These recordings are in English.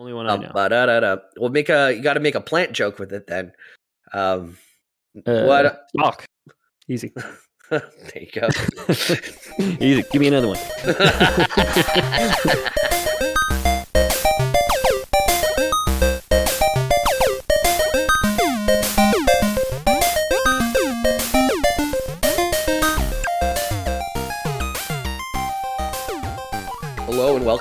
Only one I Um, know. ba-da-da-da. We'll make a. You got to make a plant joke with it then. Um, Uh, what? Fuck. Easy. there you go. Easy. Give me another one.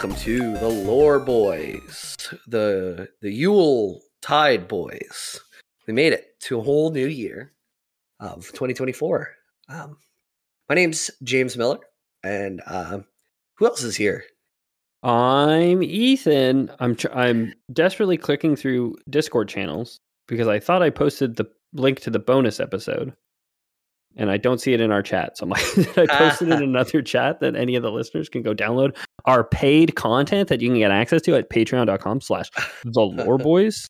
welcome to the Lore Boys, the the Yule Tide Boys. We made it to a whole new year of 2024. Um, my name's James Miller, and um, who else is here? I'm Ethan. I'm tr- I'm desperately clicking through Discord channels because I thought I posted the link to the bonus episode, and I don't see it in our chat. So I'm like, I post it in another chat that any of the listeners can go download our paid content that you can get access to at Patreon.com/slash The Lore Boys?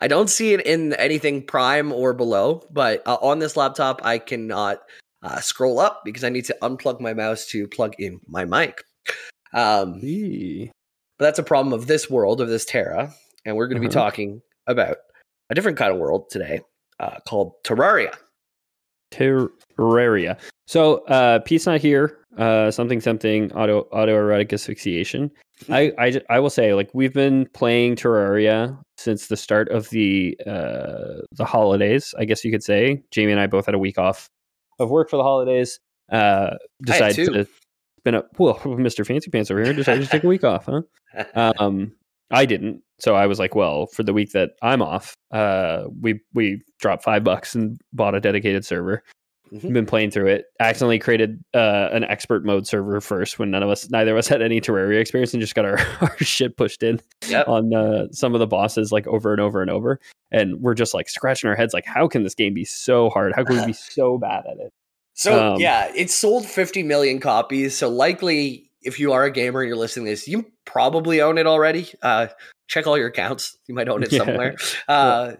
I don't see it in anything Prime or below, but uh, on this laptop, I cannot uh, scroll up because I need to unplug my mouse to plug in my mic. Um. But that's a problem of this world, of this Terra. And we're going to be Uh-huh. talking about a different kind of world today uh, called Terraria. Terraria. So uh Pete's not here. Uh something something auto autoerotic asphyxiation. I, I I will say like we've been playing Terraria since the start of the uh the holidays, I guess you could say. Jamie and I both had a week off of work for the holidays. Uh decided to spin up well Mr. Fancy Pants over here decided to take a week off, huh? um i didn't so i was like well for the week that i'm off uh we we dropped five bucks and bought a dedicated server Mhm. been playing through it accidentally created uh an expert mode server first when none of us neither of us had any terraria experience and just got our, our shit pushed in Yep. on uh, some of the bosses like over and over and over and we're just like scratching our heads like how can this game be so hard how can we be so bad at it So, Um, yeah, it sold 50 million copies. So, likely, if you are a gamer and you're listening to this, you probably own it already. Uh, check all your accounts. You might own it Yeah. somewhere. Uh,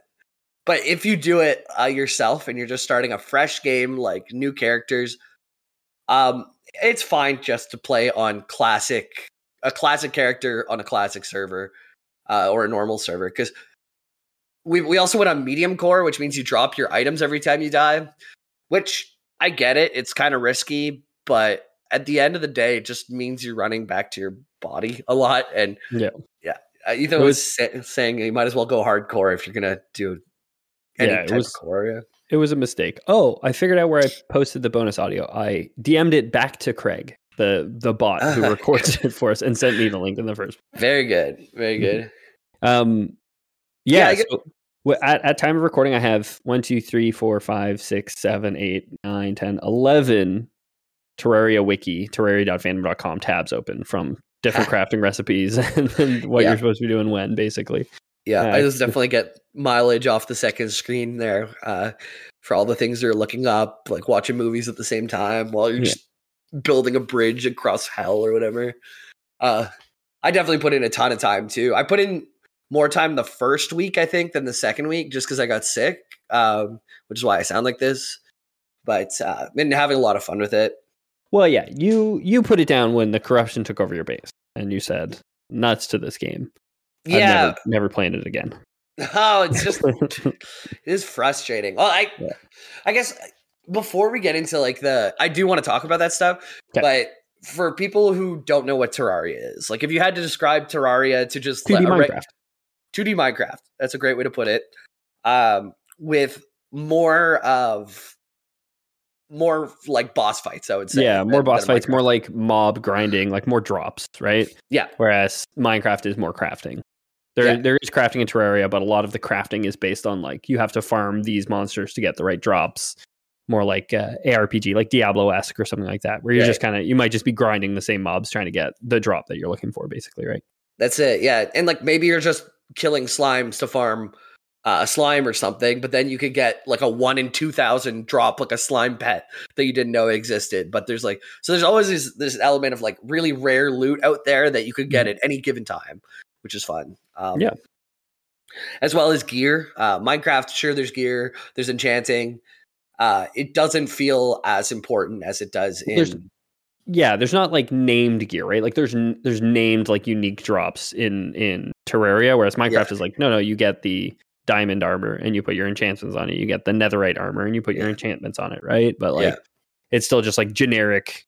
but if you do it uh, yourself and you're just starting a fresh game, like new characters, um, it's fine just to play on classic, a classic character on a classic server uh, or a normal server. Because we, we also went on medium core, which means you drop your items every time you die, which I get it. It's kind of risky, but at the end of the day, it just means you're running back to your body a lot. And Yeah. yeah. Uh, Ethan It was, sa- saying you might as well go hardcore if you're gonna do any Yeah, it type was- of core. Yeah. It was a mistake. Oh, I figured out where I posted the bonus audio. I DM'd it back to Craig, the the bot who records it for us, and sent me the link in the first. Very good. Very good. Um, Yeah, yeah. So, at at time of recording, I have one, two, three, four, five, six, seven, eight, nine, ten, eleven Terraria wiki, terraria.fandom.com tabs open from different crafting recipes and, then what Yeah. you're supposed to be doing when, basically. Yeah, Yeah, I just definitely get mileage off the second screen there uh, for all the things you're looking up, like watching movies at the same time while you're Yeah. just building a bridge across hell or whatever. Uh, I definitely put in a ton of time too. I put in more time the first week, I think, than the second week, just because I got sick, um, which is why I sound like this. But uh, been having a lot of fun with it. Well, yeah, you you put it down when the corruption took over your base, and you said nuts to this game. Yeah. never, never playing it again. Oh, it's just it is frustrating. Well, I Yeah. I guess before we get into like the I do want to talk about that stuff, Okay. but for people who don't know what Terraria is, like if you had to describe Terraria to just 2D a reg- Minecraft. 2D Minecraft. That's a great way to put it. Um, with more of more like boss fights, I would say. Yeah, more than- boss than fights, more like mob grinding, like more drops, right? Yeah. Whereas Minecraft is more crafting. There, Yeah. there is crafting in Terraria, but a lot of the crafting is based on like you have to farm these monsters to get the right drops, more like uh, ARPG, like Diablo esque or something like that, where you're Right. just kind of you might just be grinding the same mobs trying to get the drop that you're looking for, basically, right? That's it. Yeah. And like maybe you're just killing slimes to farm uh, a slime or something, but then you could get like a one in 2000 drop, like a slime pet that you didn't know existed. But there's like, so there's always this, this element of like really rare loot out there that you could get at any given time, which is fun. Um, Yeah. As well as gear. Uh, Minecraft, sure, there's gear, there's enchanting. Uh, it doesn't feel as important as it does in. There's- Yeah, there's not like named gear, right? Like there's there's named like unique drops in in Terraria, whereas Minecraft is like no, no, you get the diamond armor and you put your enchantments on it. You get the netherite armor and you put your Yeah. enchantments on it, right? But like Yeah. it's still just like generic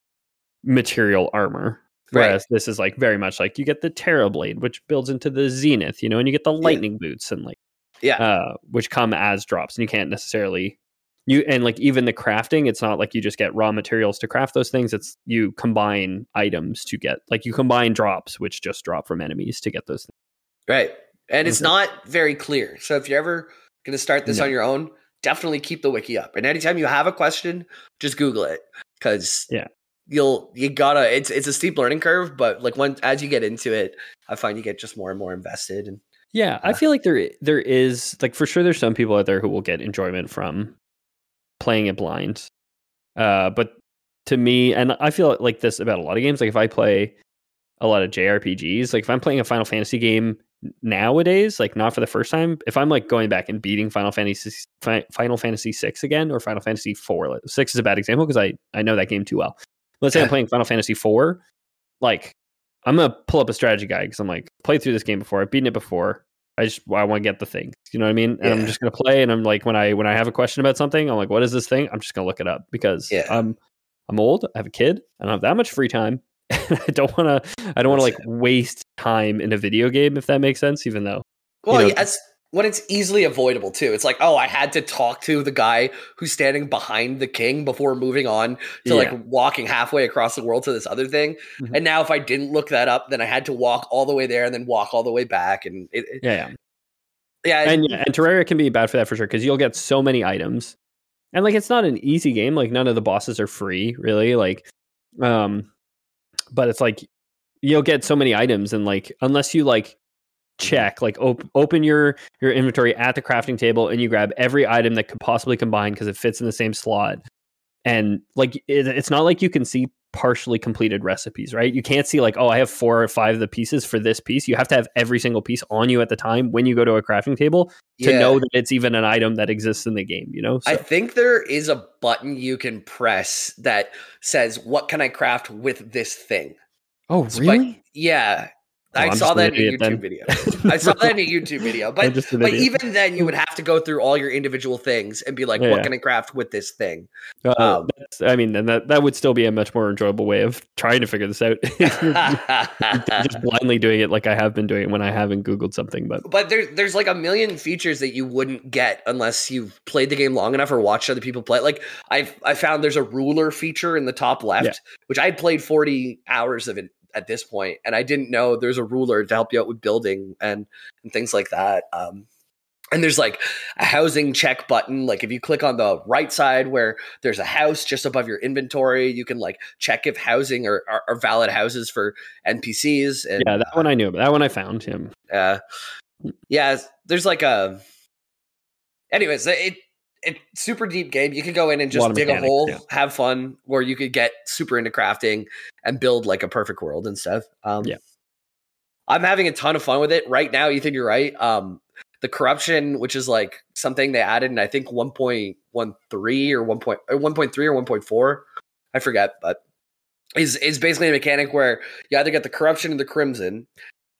material armor. Right. Whereas this is like very much like you get the Terra Blade, which builds into the Zenith, you know, and you get the lightning boots and like Yeah. uh, which come as drops, and you can't necessarily you and like even the crafting. It's not like you just get raw materials to craft those things. It's you combine items to get like you combine drops, which just drop from enemies to get those. things. Right. And it's not very clear. So if you're ever going to start this No. on your own, definitely keep the wiki up. And anytime you have a question, just Google it cuz Yeah. You'll you gotta it's it's a steep learning curve, but like when as you get into it, I find you get just more and more invested and Yeah, I Uh, feel like there there is like for sure there's some people out there who will get enjoyment from playing it blind. Uh but to me and I feel like this about a lot of games like if I play a lot of JRPGs, like if I'm playing a Final Fantasy game nowadays, like not for the first time, if I'm like going back and beating Final Fantasy Final Fantasy 6 again or Final Fantasy 4, like, 6 is a bad example because I I know that game too well. Let's say I'm playing Final Fantasy 4, like I'm gonna pull up a strategy guide because I'm like played through this game before, I've beaten it before. I just I want to get the thing. You know what I mean? And I'm just gonna play, and I'm like when I when I have a question about something, I'm like, what is this thing? I'm just gonna look it up because Yeah. I'm I'm old. I have a kid. I don't have that much free time. I don't want to. I don't want to like waste time in a video game if that makes sense. Even though well, know- yeah, it's when it's easily avoidable too. It's like, oh, I had to talk to the guy who's standing behind the king before moving on to like walking halfway across the world to this other thing. Mhm. And now if I didn't look that up, then I had to walk all the way there and then walk all the way back. And it, it- yeah, yeah. yeah, and yeah, and Terraria can be bad for that for sure because you'll get so many items, and like it's not an easy game. Like none of the bosses are free, really. Like, um, but it's like you'll get so many items, and like unless you like mm-hmm. check, like op- open your your inventory at the crafting table, and you grab every item that could possibly combine because it fits in the same slot, and like it, it's not like you can see partially completed recipes, right? You can't see like, oh, I have four or five of the pieces for this piece. You have to have every single piece on you at the time when you go to a crafting table to yeah. know that it's even an item that exists in the game, you know? So, I think there is a button you can press that says, "What can I craft with this thing?" oh, But- yeah, I I'm saw that in a YouTube then. video. I saw that in a YouTube video, but but even then, you would have to go through all your individual things and be like, Yeah, "What yeah. can I craft with this thing?" Uh, um, that's, I mean, and that, that would still be a much more enjoyable way of trying to figure this out. just blindly doing it like I have been doing it when I haven't Googled something. But but there's there's like a million features that you wouldn't get unless you've played the game long enough or watched other people play. Like I've I found there's a ruler feature in the top left, Yeah. which I played 40 hours of it at this point, and I didn't know there's a ruler to help you out with building and and things like that. Um, and there's like a housing check button. Like if you click on the right side where there's a house just above your inventory, you can like check if housing are, are, are valid houses for NPCs. And yeah, that one I knew. But that one I found him. uh, yeah, there's like a. Anyways, it it super deep game. You could go in and just of dig a hole, yeah. have fun, or you could get super into crafting and build like a perfect world and stuff. Um, Yeah. I'm having a ton of fun with it right now. Ethan, you're right. Um, the corruption, which is like something they added in I think 1.13 or 1. Point, or 1.3 or 1.4, I forget, but is is basically a mechanic where you either get the corruption and the crimson,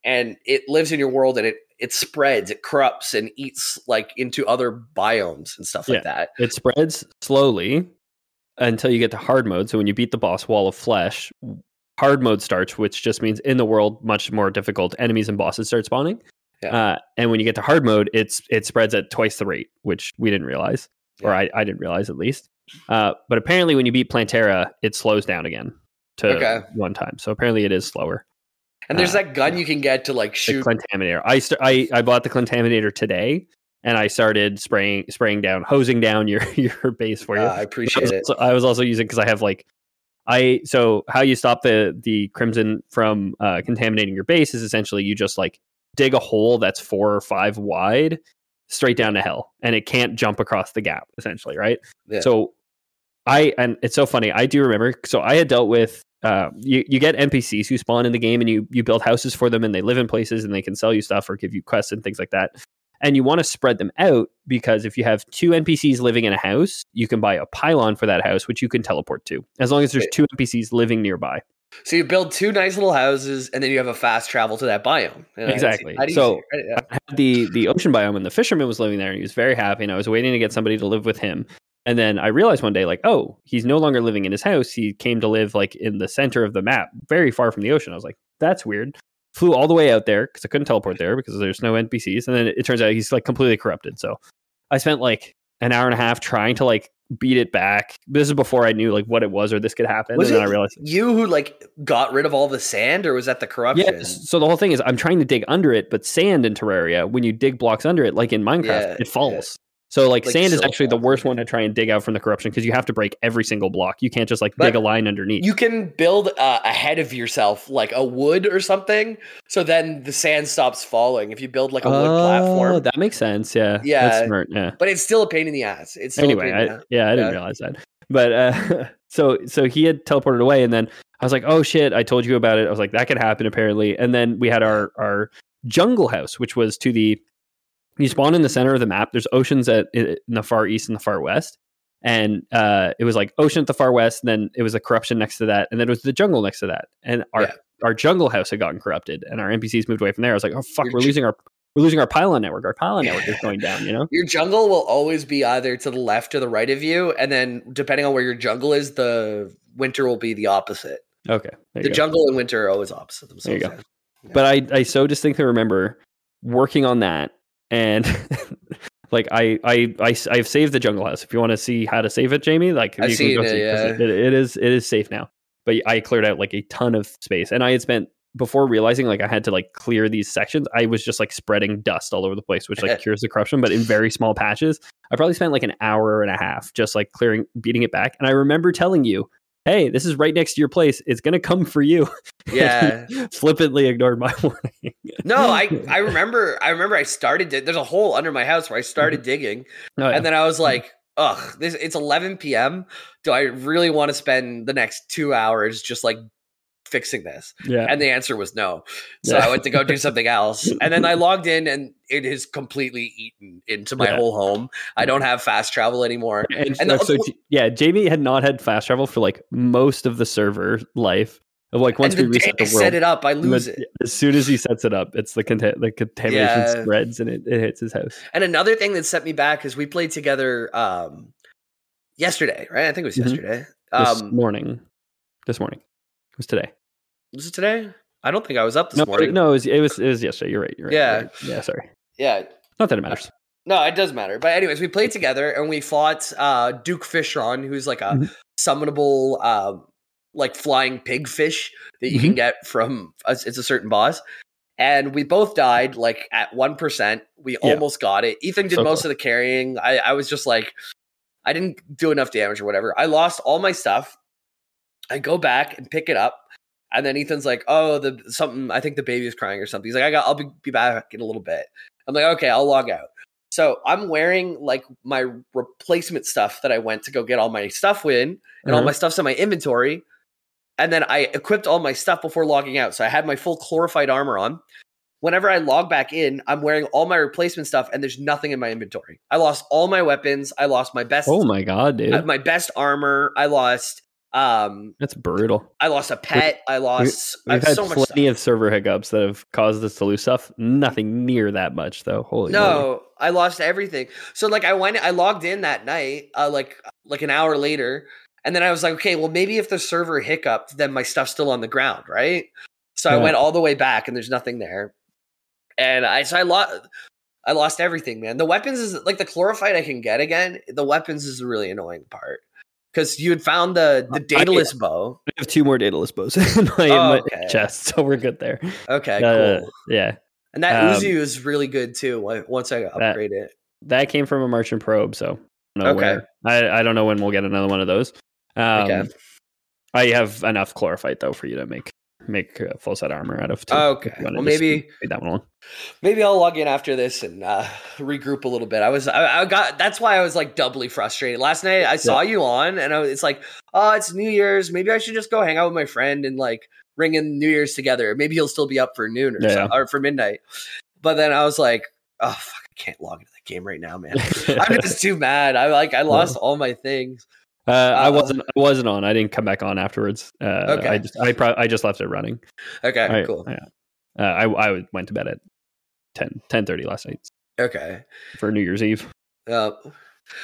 and it lives in your world and it it spreads, it corrupts and eats like into other biomes and stuff like that. It spreads slowly until you get to hard mode. So when you beat the boss wall of flesh, hard mode starts, which just means in the world much more difficult enemies and bosses start spawning. Yeah. Uh, and when you get to hard mode, it's it spreads at twice the rate, which we didn't realize, or I, I didn't realize at least. Uh, but apparently, when you beat Plantera, it slows down again to Okay. one time. So apparently, it is slower. And there's Uh, that gun you can get to like The shoot. Clentaminator. I, st- I I bought the Clentaminator today, and I started spraying spraying down, hosing down your your base for you. Uh, I appreciate I it. also, I was also using because I have like I so how you stop the the crimson from uh, contaminating your base is essentially you just like dig a hole that's four or five wide straight down to hell, and it can't jump across the gap essentially, right? Yeah. So I and it's so funny. I do remember. So I had dealt with. Uh, you, you get NPCs who spawn in the game and you you build houses for them and they live in places and they can sell you stuff or give you quests and things like that and you want to spread them out because if you have two NPCs living in a house, you can buy a pylon for that house, which you can teleport to, as long as there's two NPCs living nearby. So you build two nice little houses, and then you have a fast travel to that biome. And that's- Exactly. that's So- easy, right? Yeah. I had the the ocean biome, and the fisherman was living there, and he was very happy. And I was waiting to get somebody to live with him. And then I realized one day, like, oh, he's no longer living in his house. He came to live like in the center of the map, very far from the ocean. I was like, that's weird. Flew all the way out there because I couldn't teleport there because there's no NPCs. And then it turns out he's like completely corrupted. So I spent like an hour and a half trying to like beat it back. This is before I knew like what it was or this could happen. Was and then it I realized you who like got rid of all the sand, or was that the corruption? Yeah, So the whole thing is I'm trying to dig under it, but sand in Terraria, when you dig blocks under it, like in Minecraft, Yeah, it falls. So like, Like sand is actually the worst one to try and dig out from the corruption because you have to break every single block. You can't just like But dig a line underneath. You can build uh, ahead of yourself, like a wood or something, so then the sand stops falling. If you build like a wood Oh, platform, That makes sense. Yeah. Yeah. That's smart. Yeah. but it's still a pain in the ass. It's still Anyway, a pain in the I, ass. yeah, I didn't Yeah. realize that. But uh, so so he had teleported away, and then I was like, oh shit! I told you about it. I was like, that could happen apparently. And then we had our our jungle house, which was to the you spawn in the center of the map. There's oceans at in the far east and the far west, and uh, it was like ocean at the far west. And then it was a corruption next to that, and then it was the jungle next to that. And our Yeah. our jungle house had gotten corrupted, and our NPCs moved away from there. I was like, oh fuck, we're losing our we're losing our pylon network. Our pylon network is going down. You know. Your jungle will always be either to the left or the right of you, and then depending on where your jungle is, the winter will be the opposite. Okay. The go. jungle and winter are always opposite There you themselves. go. yeah. but I, I so distinctly remember working on that and like I, I I I've saved the jungle house. If you want to see how to save it, Jamie, like I've you can go it, see yeah. it, it is it is safe now. But I cleared out like a ton of space, and I had spent before realizing like I had to like clear these sections. I was just like spreading dust all over the place, which like cures the corruption, but in very small patches. I probably spent like an hour and a half just like clearing, beating it back. And I remember telling you, "Hey, this is right next to your place. It's gonna come for you." Yeah. flippantly ignored my warning. No, I I remember I remember I started. di- There's a hole under my house where I mm-hmm. started digging, Oh, yeah. and then I was mm-hmm. like, "Ugh, this it's 11 p.m. Do I really want to spend the next two hours just like fixing this?" yeah. And the answer was no. So Yeah. I went to go do something else, and then I logged in, and it is completely eaten into my Yeah. whole home. I don't have fast travel anymore. And, and so, the- so yeah, Jamie had not had fast travel for like most of the server life. Of like once we reset the world, set it up, I lose then- it. As soon as he sets it up, it's the conta- the contamination Yeah. spreads and it, it hits his house. And another thing that set me back is we played together um yesterday, right? I think it was Mhm. yesterday. This Um morning, this morning, it was today. was it today? I don't think I was up this No, morning. no, it was, it was it was yesterday. You're right. You're right. Yeah. you're right. yeah. Sorry, Yeah. not that it matters. No, it does matter. But anyways, we played together and we fought uh Duke Fishron, who's like a Mhm. summonable um like flying pig fish that you can get from a, it's a certain boss. And we both died like at 1%. We Yeah. almost got it. Ethan did So most close. of the carrying. I, I was just like, I didn't do enough damage or whatever. I lost all my stuff. I go back and pick it up. And then Ethan's like, "Oh, the something. I think the baby is crying or something." He's like, "I got. I'll be, be back in a little bit." I'm like, "Okay, I'll log out." So I'm wearing like my replacement stuff that I went to go get all my stuff in, and all Uh-huh. my stuff's in my inventory. And then I equipped all my stuff before logging out. So I had my full chlorophyte armor on. Whenever I log back in, I'm wearing all my replacement stuff, and there's nothing in my inventory. I lost all my weapons. I lost my best, Oh my god, dude, my best armor. I lost, um, that's brutal. I lost a pet. I lost I We've have had so much plenty of server hiccups that have caused us to lose stuff. Nothing near that much though. Holy. No, I lost everything. So like I went, I logged in that night, uh, like like an hour later, and then I was like, okay, well maybe if the server hiccuped, then my stuff's still on the ground, right? So I went all the way back, and there's nothing there, and I so I lost. I lost everything, man. The weapons is like the chlorophyte I can get again. The weapons is the really annoying part because you had found the the I- bow. I have two more Daedalus bows in my, in Oh, my okay. chest, so we're good there. Okay, Uh, cool. yeah, And that um, Uzi was really good too. Once I upgrade it, that came from a Martian probe, so I don't know Okay. where. I, I don't know when we'll get another one of those. Um, Okay. I have enough chlorophyte though for you to make make uh, full set armor out of. Too, Okay. if you wanna Well, maybe- that one along. Maybe I'll log in after this and uh, regroup a little bit. I was, I, I got. That's why I was like doubly frustrated last night. I saw you on, and I it's like, oh, it's New Year's. Maybe I should just go hang out with my friend and like ring in New Year's together. Maybe he'll still be up for noon or Yeah. so, or for midnight. But then I was like, oh fuck, I can't log into that game right now, man. I'm just too mad. I like, I lost all my things. Uh, I Uh, wasn't. I wasn't on. I didn't come back on afterwards. Uh, Okay. I just. I. Pro- I just left it running. Okay, I- cool. Yeah. Uh, I. I went to bed at 10, 10.30 last night Okay. for New Year's Eve. Uh,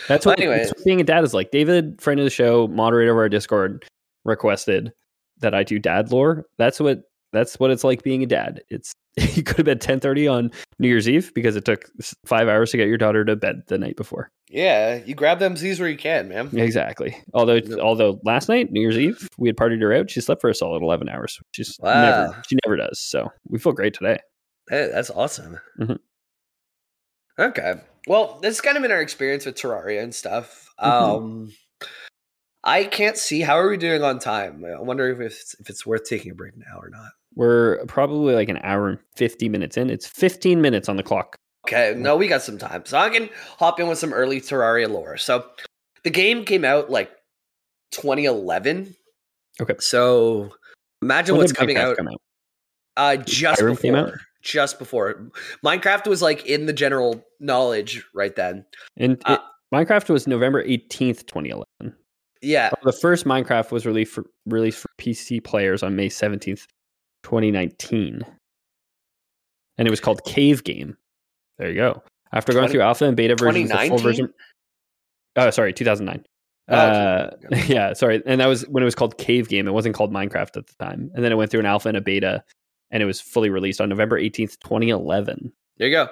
That's what, anyway. that's what being a dad is like. David, friend of the show, moderator of our Discord, requested that I do dad lore. That's what. That's what it's like being a dad. It's you could have been ten thirty on New Year's Eve because it took five hours to get your daughter to bed the night before. yeah, you grab them Z's where you can, man. Exactly. Although, Yep. although last night, New Year's Eve, we had partied her out. She slept for a solid eleven hours. She's Wow. never, she never does. So we feel great today. Hey, that's awesome. Mhm. Okay. Well, this has kind of been our experience with Terraria and stuff. Mhm. Um, I can't see how are we doing on time. I wonder if it's, if it's worth taking a break now or not. We're probably like an hour and fifty minutes in. It's fifteen minutes on the clock. Okay, no, we got some time, so I can hop in with some early Terraria lore. So, the game came out like 2011. Okay. So imagine When what's coming out. come out? Uh, just Skyrim before. out? Just before. Minecraft was like in the general knowledge right then. And Uh, it, Minecraft was November 18th, 2011. Yeah. The first Minecraft was released for, released for PC players on May 17th, 2019. And it was called Cave Game. There you go. After going 20 through alpha and beta versions, the full version. Oh, sorry, 2009. Oh, Uh, okay. yeah, sorry. And that was when it was called Cave Game. It wasn't called Minecraft at the time. And then it went through an alpha and a beta, and it was fully released on November 18th, 2011. There you go.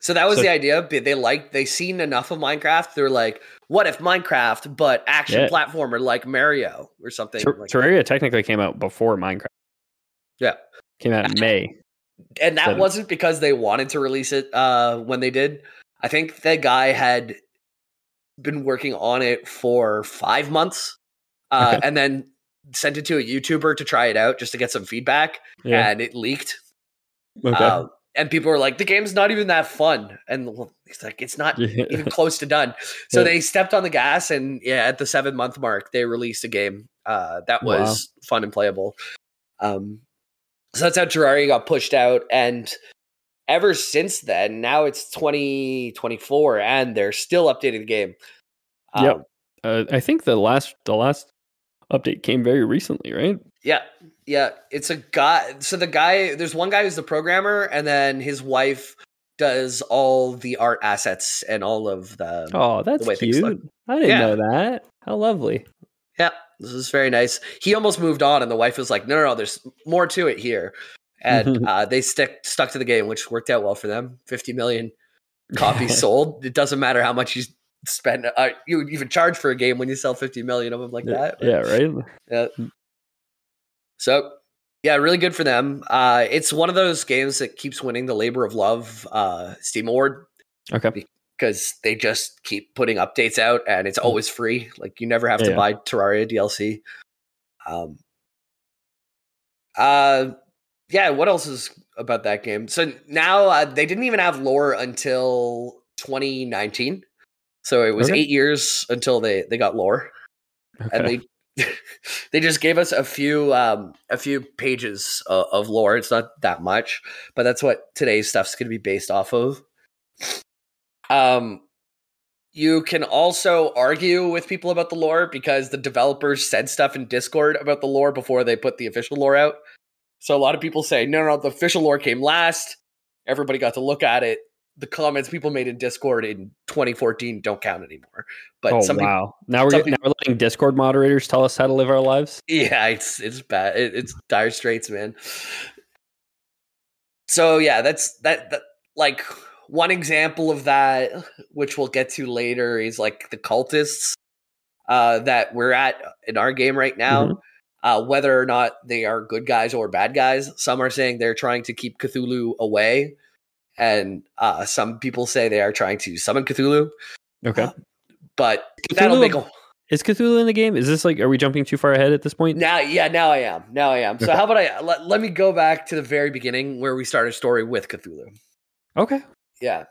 So that was So- the idea. They liked they seen enough of Minecraft. They're like, what if Minecraft, but action Yeah. platformer like Mario or something? Ter- like Terraria technically came out before Minecraft. Yeah. Came out in May. and that Said- wasn't because they wanted to release it uh, when they did. I think the guy had been working on it for five months, uh, and then sent it to a YouTuber to try it out just to get some feedback, Yeah. and it leaked. okay. Um, and people were like, "The game's not even that fun," and he's like, "It's not Yeah. even close to done." So Yeah. they stepped on the gas, and yeah, at the seven month mark, they released a game uh, that Wow. was fun and playable. Um, so that's how Terraria got pushed out, and ever since then, now it's twenty twenty four, and they're still updating the game. Um, Yep. Uh, I think the last the last update came very recently, right? Yeah, yeah. It's a guy. So the guy, there's one guy who's the programmer, and then his wife does all the art assets and all of the. Oh, that's way things cute. look. I didn't Yeah. know that. How lovely. Yeah, this is very nice. He almost moved on, and the wife was like, "No, no, no. There's more to it here." And uh, they stick stuck to the game, which worked out well for them. Fifty million copies sold. It doesn't matter how much you spend. Uh, you would even charge for a game when you sell fifty million of them like that. Yeah, right. Yeah. So yeah, really good for them. Uh, it's one of those games that keeps winning the Labor of Love uh, Steam Award Okay. Because they just keep putting updates out and it's always free. Like you never have to. Yeah. buy Terraria DLC. Um. Uh, yeah. What else is about that game? So now uh, they didn't even have lore until 2019. So it was Okay. eight years until they they got lore Okay. and they they just gave us a few um a few pages of, of lore it's not that much but that's what today's stuff's going to be based off of um you can also argue with people about the lore because the developers said stuff in discord about the lore before they put the official lore out so a lot of people say no no the official lore came last everybody got to look at it the comments people made in discord in 2014 don't count anymore but oh some people wow! now we're getting, now we're letting Discord moderators tell us how to live our lives. Yeah, it's it's bad. It, it's dire straits, man. So yeah, that's that, that. Like one example of that, which we'll get to later, is like the cultists uh, that we're at in our game right now. Mhm. Uh, whether or not they are good guys or bad guys, some are saying they're trying to keep Cthulhu away. and uh, some people say they are trying to summon Cthulhu. Okay. Uh, but that'll Cthulhu- make a Is Cthulhu in the game? Is this like, are we jumping too far ahead at this point? now. Yeah, now I am. Now I am. So how about I let, let me go back to the very beginning where we started a story with Cthulhu. Okay. Yeah,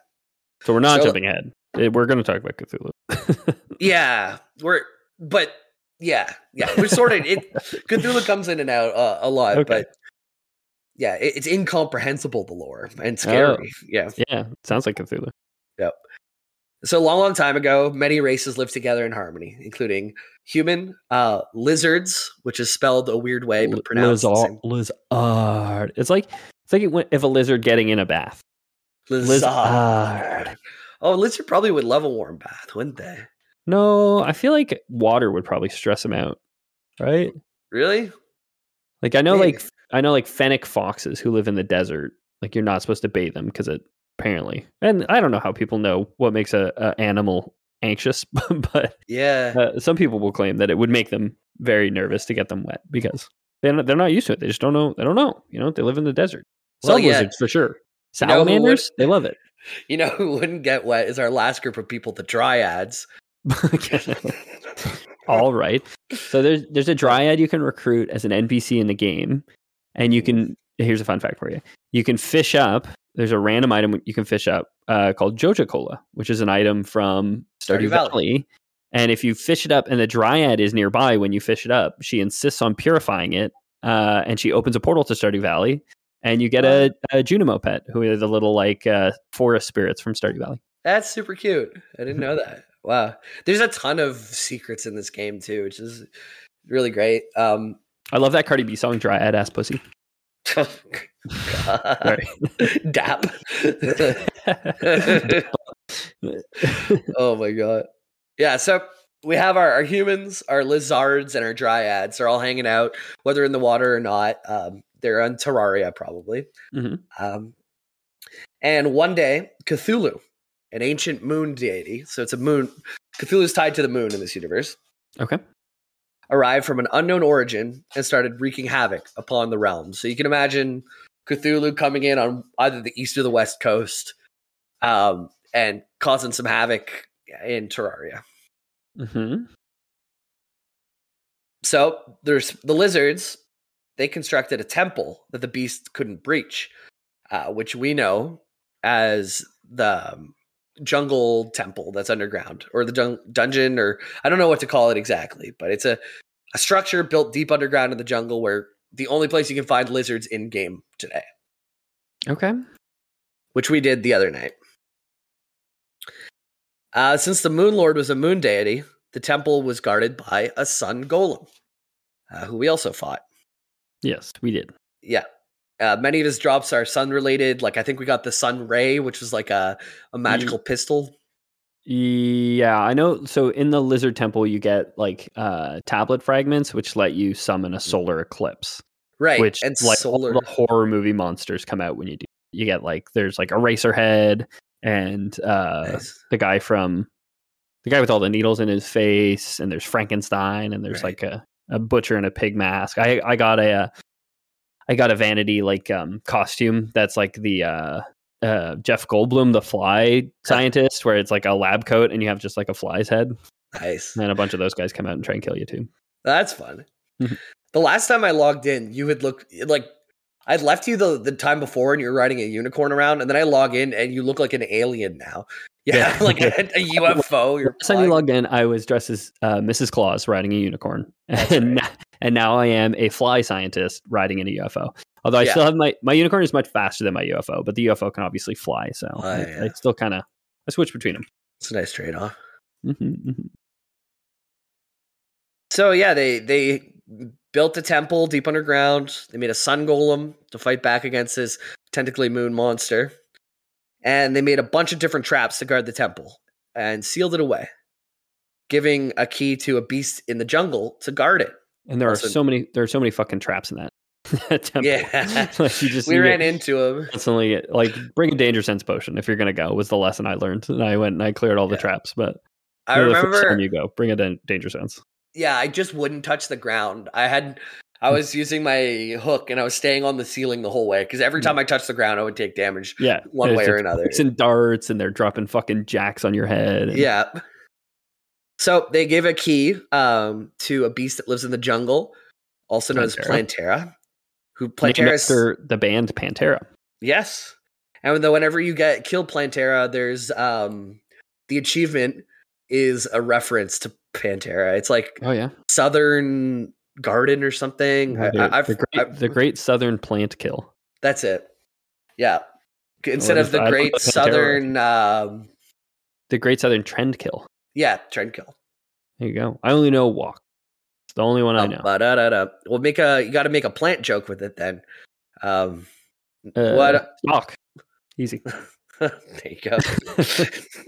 So we're not So- jumping ahead. Eh, We're going to talk about Cthulhu. yeah, we're but yeah, yeah, we're sort of it. Cthulhu comes in and out uh, a lot, Okay. but yeah, it, it's incomprehensible the lore and scary. Oh. Yeah. yeah. Sounds like Cthulhu. Yep. So a long, long time ago, many races lived together in harmony, including human, uh, lizards, which is spelled a weird way but pronounced Lizard. Lizard. It's like, it's like it went, if a lizard getting in a bath. Lizard. Oh, lizard probably would love a warm bath, wouldn't they? No, I feel like water would probably stress him out. Right? Really? Like I know Maybe. like I know like fennec foxes who live in the desert. Like you're not supposed to bathe them because it apparently. And I don't know how people know what makes a, a animal anxious, but Yeah. uh, some people will claim that it would make them very nervous to get them wet because they're not, they're not used to it. They just don't know. They don't know. You know, they live in the desert. Well, Some yeah. lizards for sure. You know Salamanders, they love it. You know who wouldn't get wet is our last group of people, the dryads. All right. So there's there's a dryad you can recruit as an NPC in the game, and you can. Here's a fun fact for you: you can fish up. There's a random item you can fish up uh, called Joja Cola, which is an item from Stardew, Stardew Valley. Valley. And if you fish it up, and the dryad is nearby when you fish it up, she insists on purifying it, uh, and she opens a portal to Stardew Valley, and you get a, a Junimo pet, who are the little like uh, forest spirits from Stardew Valley. That's super cute. I didn't know that. Wow. There's a ton of secrets in this game too, which is really great. Um I love that Cardi B song, "Dryad Ass Pussy." Dap. oh my god. Yeah, so we have our, our humans, our lizards, and our dryads. They're all hanging out, whether in the water or not. Um, they're on Terraria, probably. Mhm. Um, and one day, Cthulhu, an ancient moon deity, so it's a moon. Cthulhu's tied to the moon in this universe, Okay. arrived from an unknown origin and started wreaking havoc upon the realm. So you can imagine Cthulhu coming in on either the east or the west coast um, and causing some havoc in Terraria. hmm So there's the lizards. They constructed a temple that the beast couldn't breach, uh, which we know as the um, jungle temple that's underground, or the dun- dungeon, or I don't know what to call it exactly, but it's a, a structure built deep underground in the jungle where the only place you can find lizards in game today, Okay. which we did the other night. Uh, since the Moon Lord was a moon deity, the temple was guarded by a sun golem, uh, who we also fought. Yes, we did. Yeah. Uh, many of his drops are sun related. Like I think we got the sun ray, which was like a, a magical pistol. Yeah, I know. So in the lizard temple, you get like uh, tablet fragments, which let you summon a solar eclipse. Right. Which and like solar. the horror movie monsters come out when you do. You get like there's like Eraserhead and uh, Nice. the guy from the guy with all the needles in his face, and there's Frankenstein, and there's Right. like a, a butcher in a pig mask. I I got a uh, I got a vanity like um costume that's like the uh uh Jeff Goldblum the fly scientist where it's like a lab coat and you have just like a fly's head Nice. and a bunch of those guys come out and try and kill you too. That's fun. Mhm. the last time I logged in, you had look like I'd left you the, the time before and you're riding a unicorn around, and then I log in and you look like an alien now. Yeah, Yeah. like a, a UFO. You're Last time you logged in, I was dressed as uh, Mrs. Claus riding a unicorn, That's and right. now, and now I am a fly scientist riding in a UFO. Although I Yeah. still have my my unicorn is much faster than my UFO, but the UFO can obviously fly, so Oh, I, yeah. I still kind of I switch between them. It's a nice trade off. hmm So yeah, they they built a temple deep underground. They made a sun golem to fight back against this tentacly moon monster, and they made a bunch of different traps to guard the temple and sealed it away, giving a key to a beast in the jungle to guard it. And there Also- are so many there are so many fucking traps in that, that temple. Yeah. like you just we ran into him. constantly like bring a danger sense potion if you're gonna go was the lesson I learned, and I went and I cleared all the traps. But I know, the first remember. time you go, bring a danger sense. yeah, I just wouldn't touch the ground. I had I was using my hook and I was staying on the ceiling the whole way because every time I touched the ground, I would take damage. Yeah, one way or another. It's in darts, and they're dropping fucking jacks on your head. and- Yeah. So they gave a key um, to a beast that lives in the jungle, also known as Plantera. Who Plantera is the band Pantera. yes, and then whenever you get kill Plantera, there's um, the achievement is a reference to Pantera. It's like Oh yeah, Southern Garden or something. I, the, I, the, great, I've- the great Southern plant kill. That's it. Yeah. Instead of is the Great Southern, um, The great Southern trend kill. yeah, trend kill. There you go. I only know walk. It's the only one I Um, know. ba-da-da-da. Well, make a you got to make a plant joke with it then. Um, Uh, what? Walk. Easy. there you go.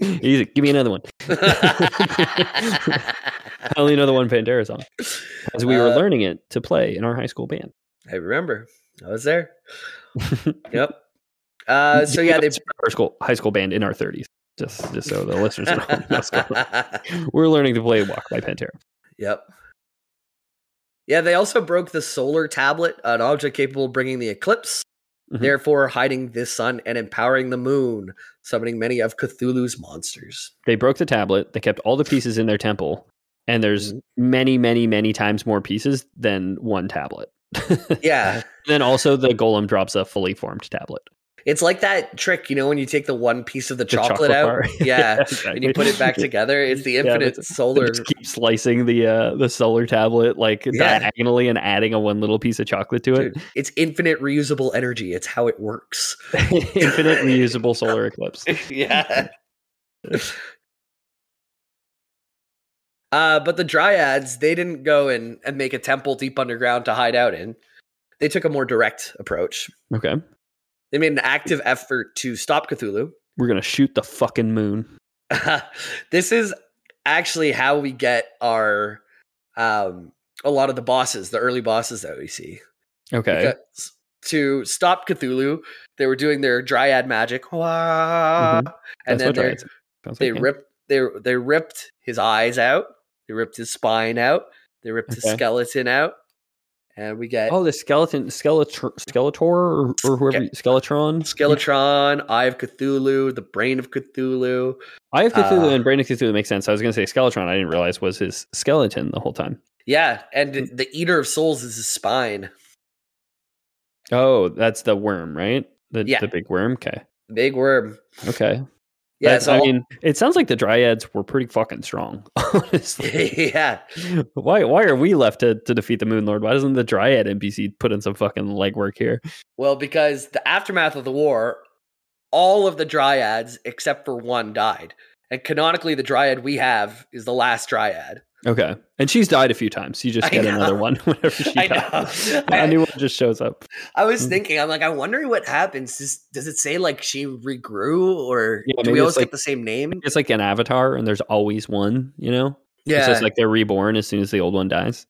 Easy. Give me another one. I only know the one Pantera song. As we were Uh, learning it to play in our high school band. I remember. I was there. Yep. Uh, so yeah, they. our school high school band in our thirties. Just just so the listeners know. We're learning to play Walk by Pantera. Yep. Yeah, they also broke the solar tablet, an object capable of bringing the eclipse, Mhm. therefore hiding the sun and empowering the moon, summoning many of Cthulhu's monsters. They broke the tablet. They kept all the pieces in their temple, and there's Mm-hmm. many, many, many times more pieces than one tablet. Yeah, then also the golem drops a fully formed tablet. It's like that trick, you know, when you take the one piece of the The chocolate, out, bar. yeah, exactly. and you put it back together. It's the infinite that's- solar. Just keep slicing the uh, the solar tablet like Yeah. diagonally and adding a one little piece of chocolate to it. It's infinite reusable energy. It's how it works. Infinite reusable solar eclipse. yeah. Uh, but the dryads, they didn't go and, and make a temple deep underground to hide out in. They took a more direct approach. Okay, They made an active effort to stop Cthulhu. we're gonna shoot the fucking moon. this is actually how we get our um a lot of the bosses, the early bosses that we see. Okay, Because to stop Cthulhu, they were doing their dryad magic. Wah, and Mm-hmm. That's then they like, ripped they they ripped his eyes out, they ripped his spine out, they ripped his skeleton out, and we get Oh, the skeleton, Skeletor, Skeletor, or, or whoever, Skeletron. Skeletron, Eye of Cthulhu, the brain of Cthulhu. Eye of Cthulhu Uh, and Brain of Cthulhu makes sense. I was going to say Skeletron. I didn't realize was his skeleton the whole time. Yeah, and Mm. the Eater of Souls is his spine. Oh, that's the worm, right? The Yeah. the big worm. Okay, Big worm. okay. Yeah, so I mean, it sounds like the dryads were pretty fucking strong. Honestly, yeah. why why are we left to, to defeat the Moon Lord? Why doesn't the dryad NPC put in some fucking legwork here? Well, because the aftermath of the war, all of the dryads except for one died. And canonically, the dryad we have is the last dryad. Okay, and she's died a few times. You just get another one whenever she I know. dies. I- a new one just shows up. I was Mm. thinking, I'm like, I wonder what happens. Does, does it say like she regrew or Yeah, do we always like- get the same name? It's like an avatar, and there's always one. You know, Yeah. so it's like they're reborn as soon as the old one dies.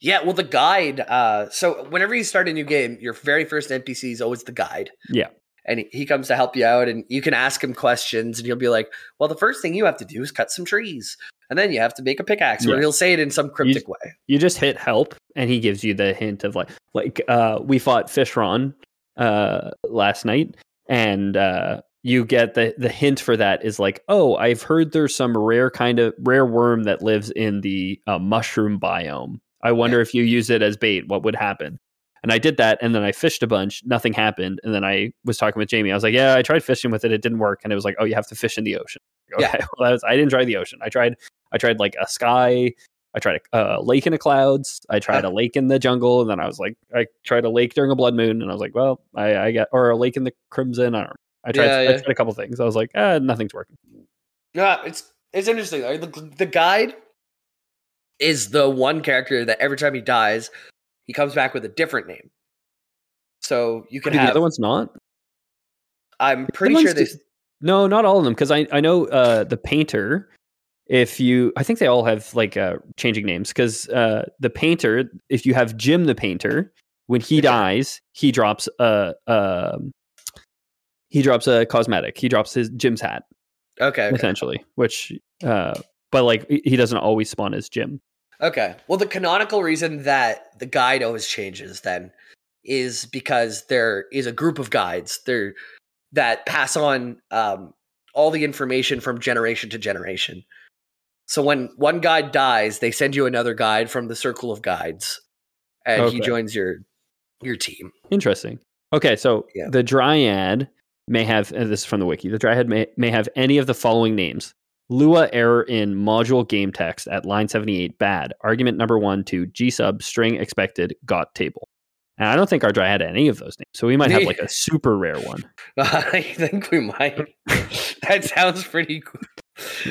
yeah. Well, the guide. Uh, so whenever you start a new game, your very first NPC is always the guide. Yeah. And he- comes to help you out, and you can ask him questions, and he'll be like, "Well, the first thing you have to do is cut some trees, and then you have to make a pickaxe." Or he'll say it in some cryptic way. you just hit help and he gives you the hint of like like uh we fought fishron uh last night and uh you get the the hint for that is like oh i've heard there's some rare kind of rare worm that lives in the uh, mushroom biome i wonder if you use it as bait what would happen and i did that and then i fished a bunch nothing happened and then i was talking with jamie i was like yeah i tried fishing with it it didn't work and it was like oh you have to fish in the ocean okay Yeah. well, that was, i didn't try the ocean i tried i tried like a sky I tried a uh, lake in the clouds. I tried a lake in the jungle, and then I was like, I tried a lake during a blood moon, and I was like, well, I, I got or a lake in the crimson. I don't know. I tried, Yeah, I tried a couple things. I was like, ah, nothing's working. Yeah, it's it's interesting. The, the guide is the one character that every time he dies, he comes back with a different name. So you can Do the other ones not. I'm pretty ones sure this. No, not all of them, because I I know uh, the painter. If you, I think they all have like uh, changing names. Because uh, the painter, if you have Jim the painter, when he dies, he drops a um, he drops a cosmetic. He drops his Jim's hat. Okay, okay, essentially which uh but like he doesn't always spawn as jim Okay. Well, the canonical reason that the guide always changes then is because there is a group of guides there that pass on um, all the information from generation to generation. So when one guide dies, they send you another guide from the circle of guides, and he joins your your team. Interesting. Okay, so Yeah. the dryad may have this is from the wiki. The dryad may, may have any of the following names. Lua error in module game text at line 78 bad. Argument number 1 to G sub string expected got table. And I don't think our dryad any of those names. So we might have like a super rare one. I think we might. that sounds pretty cool.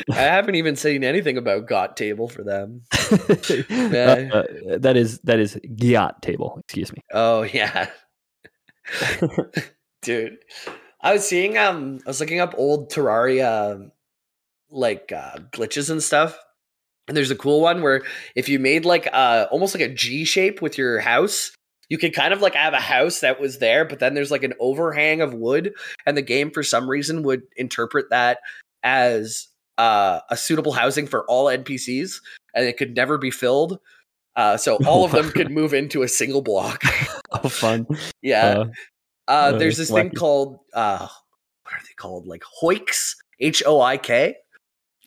I haven't even seen anything about got table for them. Uh, uh, that is that is Giat table, excuse me. Oh yeah. Dude. I was seeing um I was looking up old Terraria like uh glitches and stuff. And there's a cool one where if you made like uh almost like a G shape with your house, you could kind of like have a house that was there, but then there's like an overhang of wood, and the game for some reason would interpret that as uh, a suitable housing for all NPCs, and it could never be filled. Uh, so all of them could move into a single block. Oh, fun. yeah. Uh, Uh, uh, there's this thing called uh, what are they called? Like hoiks, H O I K.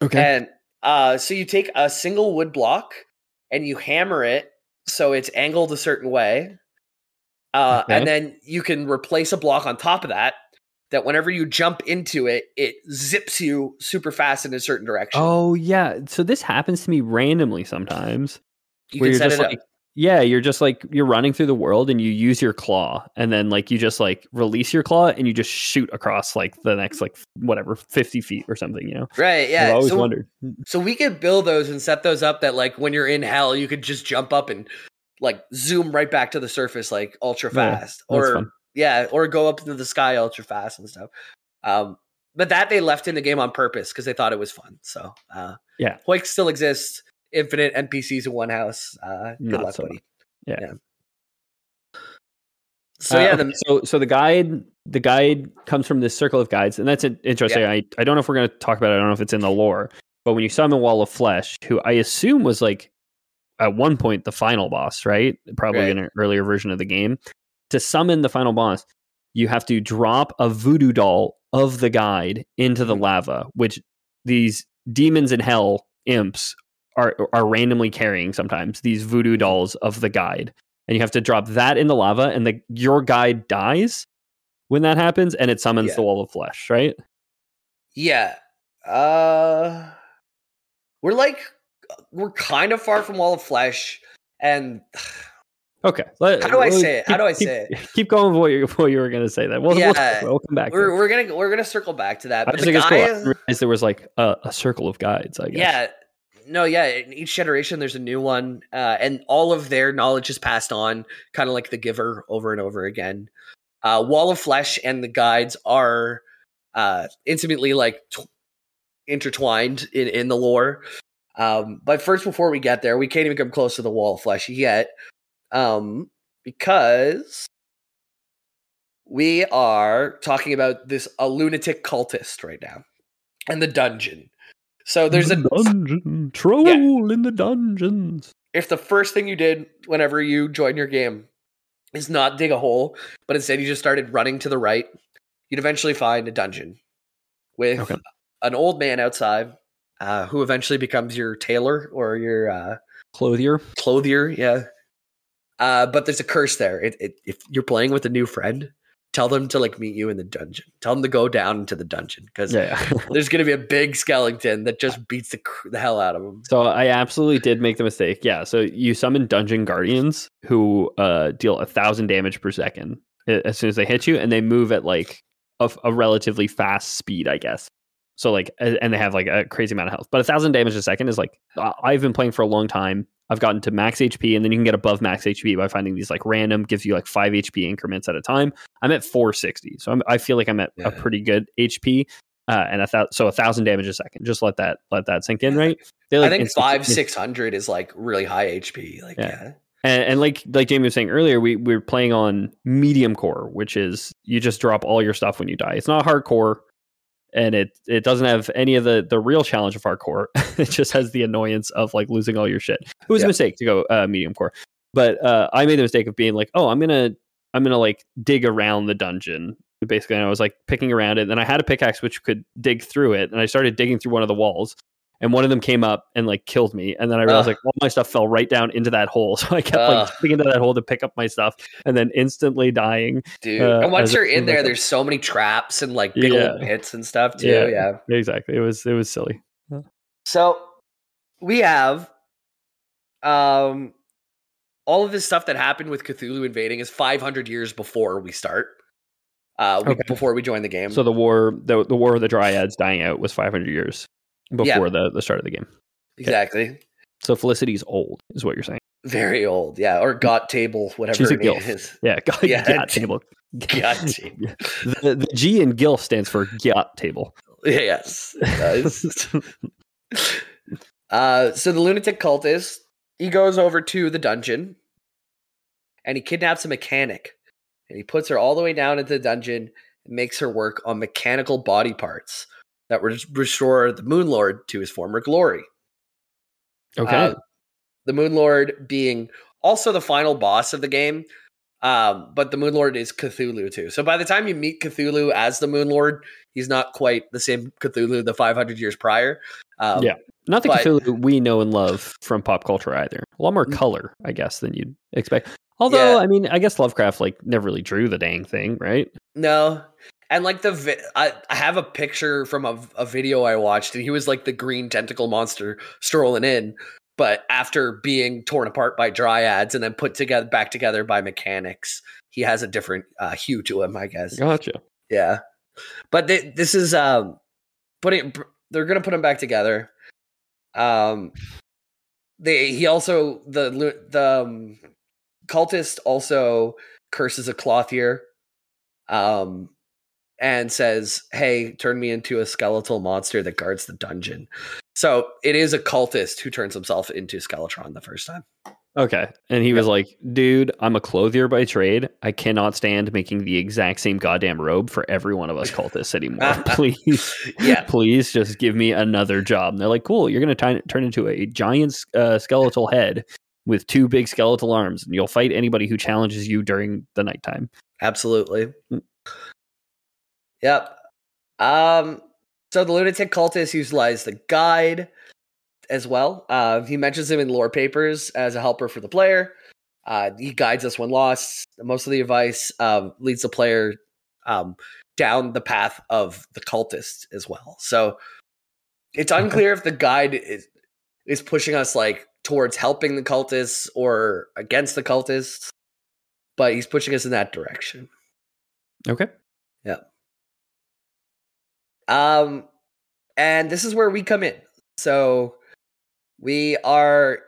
okay. And uh, so you take a single wood block and you hammer it so it's angled a certain way. Uh, Okay. And then you can replace a block on top of that. That whenever you jump into it, it zips you super fast in a certain direction. Oh yeah. So this happens to me randomly sometimes. you where can you're set just it up. Yeah, you're just like you're running through the world and you use your claw and then like you just like release your claw and you just shoot across like the next like whatever 50 feet or something, you know. Right, Yeah. I've always So, wondered. so we could build those and set those up that like when you're in hell, you could just jump up and like zoom right back to the surface like ultra fast. that's or fun. yeah, or go up into the sky ultra fast and stuff. Um, but that they left in the game on purpose because they thought it was fun. So uh, Yeah. Hoik still exists. Infinite NPCs in one house. Uh, good luck, so buddy. Yeah. So Uh, yeah, the, so so the guide the guide comes from this circle of guides, and that's in- interesting. I I don't know if we're going to talk about it. I don't know if it's in the lore, but when you summon Wall of Flesh, who I assume was like at one point the final boss, right? Probably Right. in an earlier version of the game. To summon the final boss, you have to drop a voodoo doll of the guide into the Mhm. lava, which these demons in hell imps are are randomly carrying sometimes these voodoo dolls of the guide and you have to drop that in the lava and the your guide dies when that happens and it summons Yeah. the wall of flesh right yeah. Uh, we're like we're kind of far from Wall of Flesh, and okay let- How do I say it? How do I keep- it? keep going with what you, what you were going to say That we'll, Yeah, we'll, we'll come back we're we're gonna we're gonna circle back to that. i just the it's cool I guy, there was like a, a circle of guides i guess Yeah. No, yeah. In each generation, there's a new one, uh, and all of their knowledge is passed on, kind of like the Giver, over and over again. Uh, Wall of Flesh and the guides are uh, intimately like tw- intertwined in in the lore. Um, but first, before we get there, we can't even come close to the Wall of Flesh yet, um, because we are talking about this a lunatic cultist right now, and the dungeon. So there's a dungeon troll in the dungeons if the first thing you did whenever you join your game is not dig a hole, but instead you just started running to the right, you'd eventually find a dungeon with Okay. an old man outside uh, who eventually becomes your tailor or your uh, clothier clothier. Yeah. Uh, but there's a curse there. It, it, if you're playing with a new friend, tell them to like meet you in the dungeon. Tell them to go down into the dungeon because yeah there's going to be a big skeleton that just beats the, cr- the hell out of them. So I absolutely did make the mistake. Yeah. So you summon dungeon guardians who uh, deal a thousand damage per second as soon as they hit you, and they move at like a, a relatively fast speed, I guess. So like, and they have like a crazy amount of health. But a thousand damage a second is like I've been playing for a long time. I've gotten to max HP, and then you can get above max HP by finding these like random gives you like five HP increments at a time. I'm at 460, so I'm, I feel like I'm at a pretty good HP. Uh, and a thou- so a thousand damage a second. Just let that let that sink in, right? They, I think instant- five six hundred is like really high HP. Like Yeah. yeah, And, and like like Jamie was saying earlier, we we're playing on medium core, which is you just drop all your stuff when you die. It's not hardcore. And it it doesn't have any of the the real challenge of hardcore. it just has the annoyance of like losing all your shit. It was Yeah. a mistake to go uh, medium core, but uh, I made the mistake of being like, oh, I'm gonna I'm gonna like dig around the dungeon. Basically, and I was like picking around it. And then I had a pickaxe which could dig through it, and I started digging through one of the walls. And one of them came up and like killed me. And then I realized Ugh. like all my stuff fell right down into that hole. So I kept like Ugh. digging into that hole to pick up my stuff, and then instantly dying. dude. Uh, and once you're in there, a- there's so many traps and like big old pits and stuff too. Yeah. yeah. Exactly. It was it was silly. So we have um all of this stuff that happened with Cthulhu invading is 500 years before we start. Uh, Okay. before we join the game. So the war, the the war of the Dryads dying out was 500 years before the the start of the game. exactly. So Felicity's old, is what you're saying. Very old, yeah, or got table, whatever She's a name gilf. is. Yeah, got, Yeah. Gat table. Got table. the, the G in GILF stands for Gat table. Yes, uh, so the lunatic cultist he goes over to the dungeon, and he kidnaps a mechanic, and he puts her all the way down into the dungeon and makes her work on mechanical body parts that would restore the Moon Lord to his former glory. Okay. Uh, the Moon Lord being also the final boss of the game. Um, but the Moon Lord is Cthulhu too. So by the time you meet Cthulhu as the Moon Lord, he's not quite the same Cthulhu the 500 years prior. Um, Yeah. Not the but- Cthulhu we know and love from pop culture either. A lot more Mm. color, I guess, than you'd expect. Although, Yeah. I mean, I guess Lovecraft like never really drew the dang thing, right? No. And like the, vi- I, I have a picture from a, a video I watched, and he was like the green tentacle monster strolling in. But after being torn apart by dryads and then put together back together by mechanics, he has a different uh, hue to him, I guess. Gotcha. Yeah, but they, this is um putting. They're gonna put them back together. Um, they he also the the um, cultist also curses a clothier, um, and says, "Hey, turn me into a skeletal monster that guards the dungeon." So it is a cultist who turns himself into Skeletron the first time. Okay. And he was like, dude, I'm a clothier by trade. I cannot stand making the exact same goddamn robe for every one of us cultists anymore. please, Yeah. please just give me another job. And they're like, cool, you're going to turn into a giant uh, skeletal head with two big skeletal arms, and you'll fight anybody who challenges you during the nighttime. Absolutely. Yep. Um. So the lunatic cultist utilized the guide as well. Uh, he mentions him in lore papers as a helper for the player. Uh, he guides us when lost. Most of the advice um, leads the player um, down the path of the cultist as well. So it's unclear if the guide is is pushing us like towards helping the cultists or against the cultists, but he's pushing us in that direction. Okay. Um, and this is where we come in. So we are.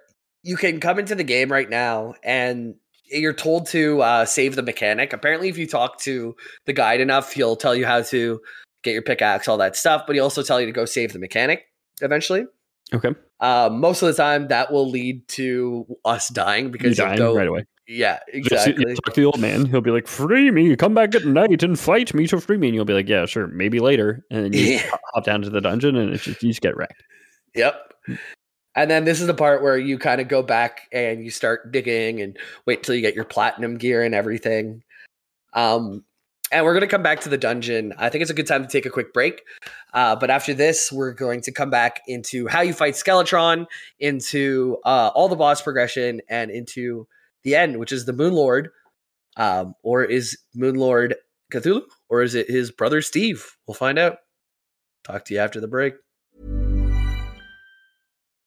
You can come into the game right now, and you're told to uh, save the mechanic. Apparently, if you talk to the guide enough, he'll tell you how to get your pickaxe, all that stuff. But he also tell you to go save the mechanic eventually. Okay. Uh, most of the time, that will lead to us dying because you'll dying go right away. Yeah, exactly. Talk to the old man. He'll be like, "Free me! Come back at night and fight me to free me." And you'll be like, "Yeah, sure, maybe later." And then you Yeah. hop down to the dungeon, and it's just you just get wrecked. Yep. And then this is the part where you kind of go back and you start digging and wait till you get your platinum gear and everything. Um, and we're going to come back to the dungeon. I think it's a good time to take a quick break. Uh, but after this, we're going to come back into how you fight Skeletron, into uh, all the boss progression, and into the end, which is the Moon Lord. Um, or is Moon Lord Cthulhu? Or is it his brother Steve? We'll find out. Talk to you after the break.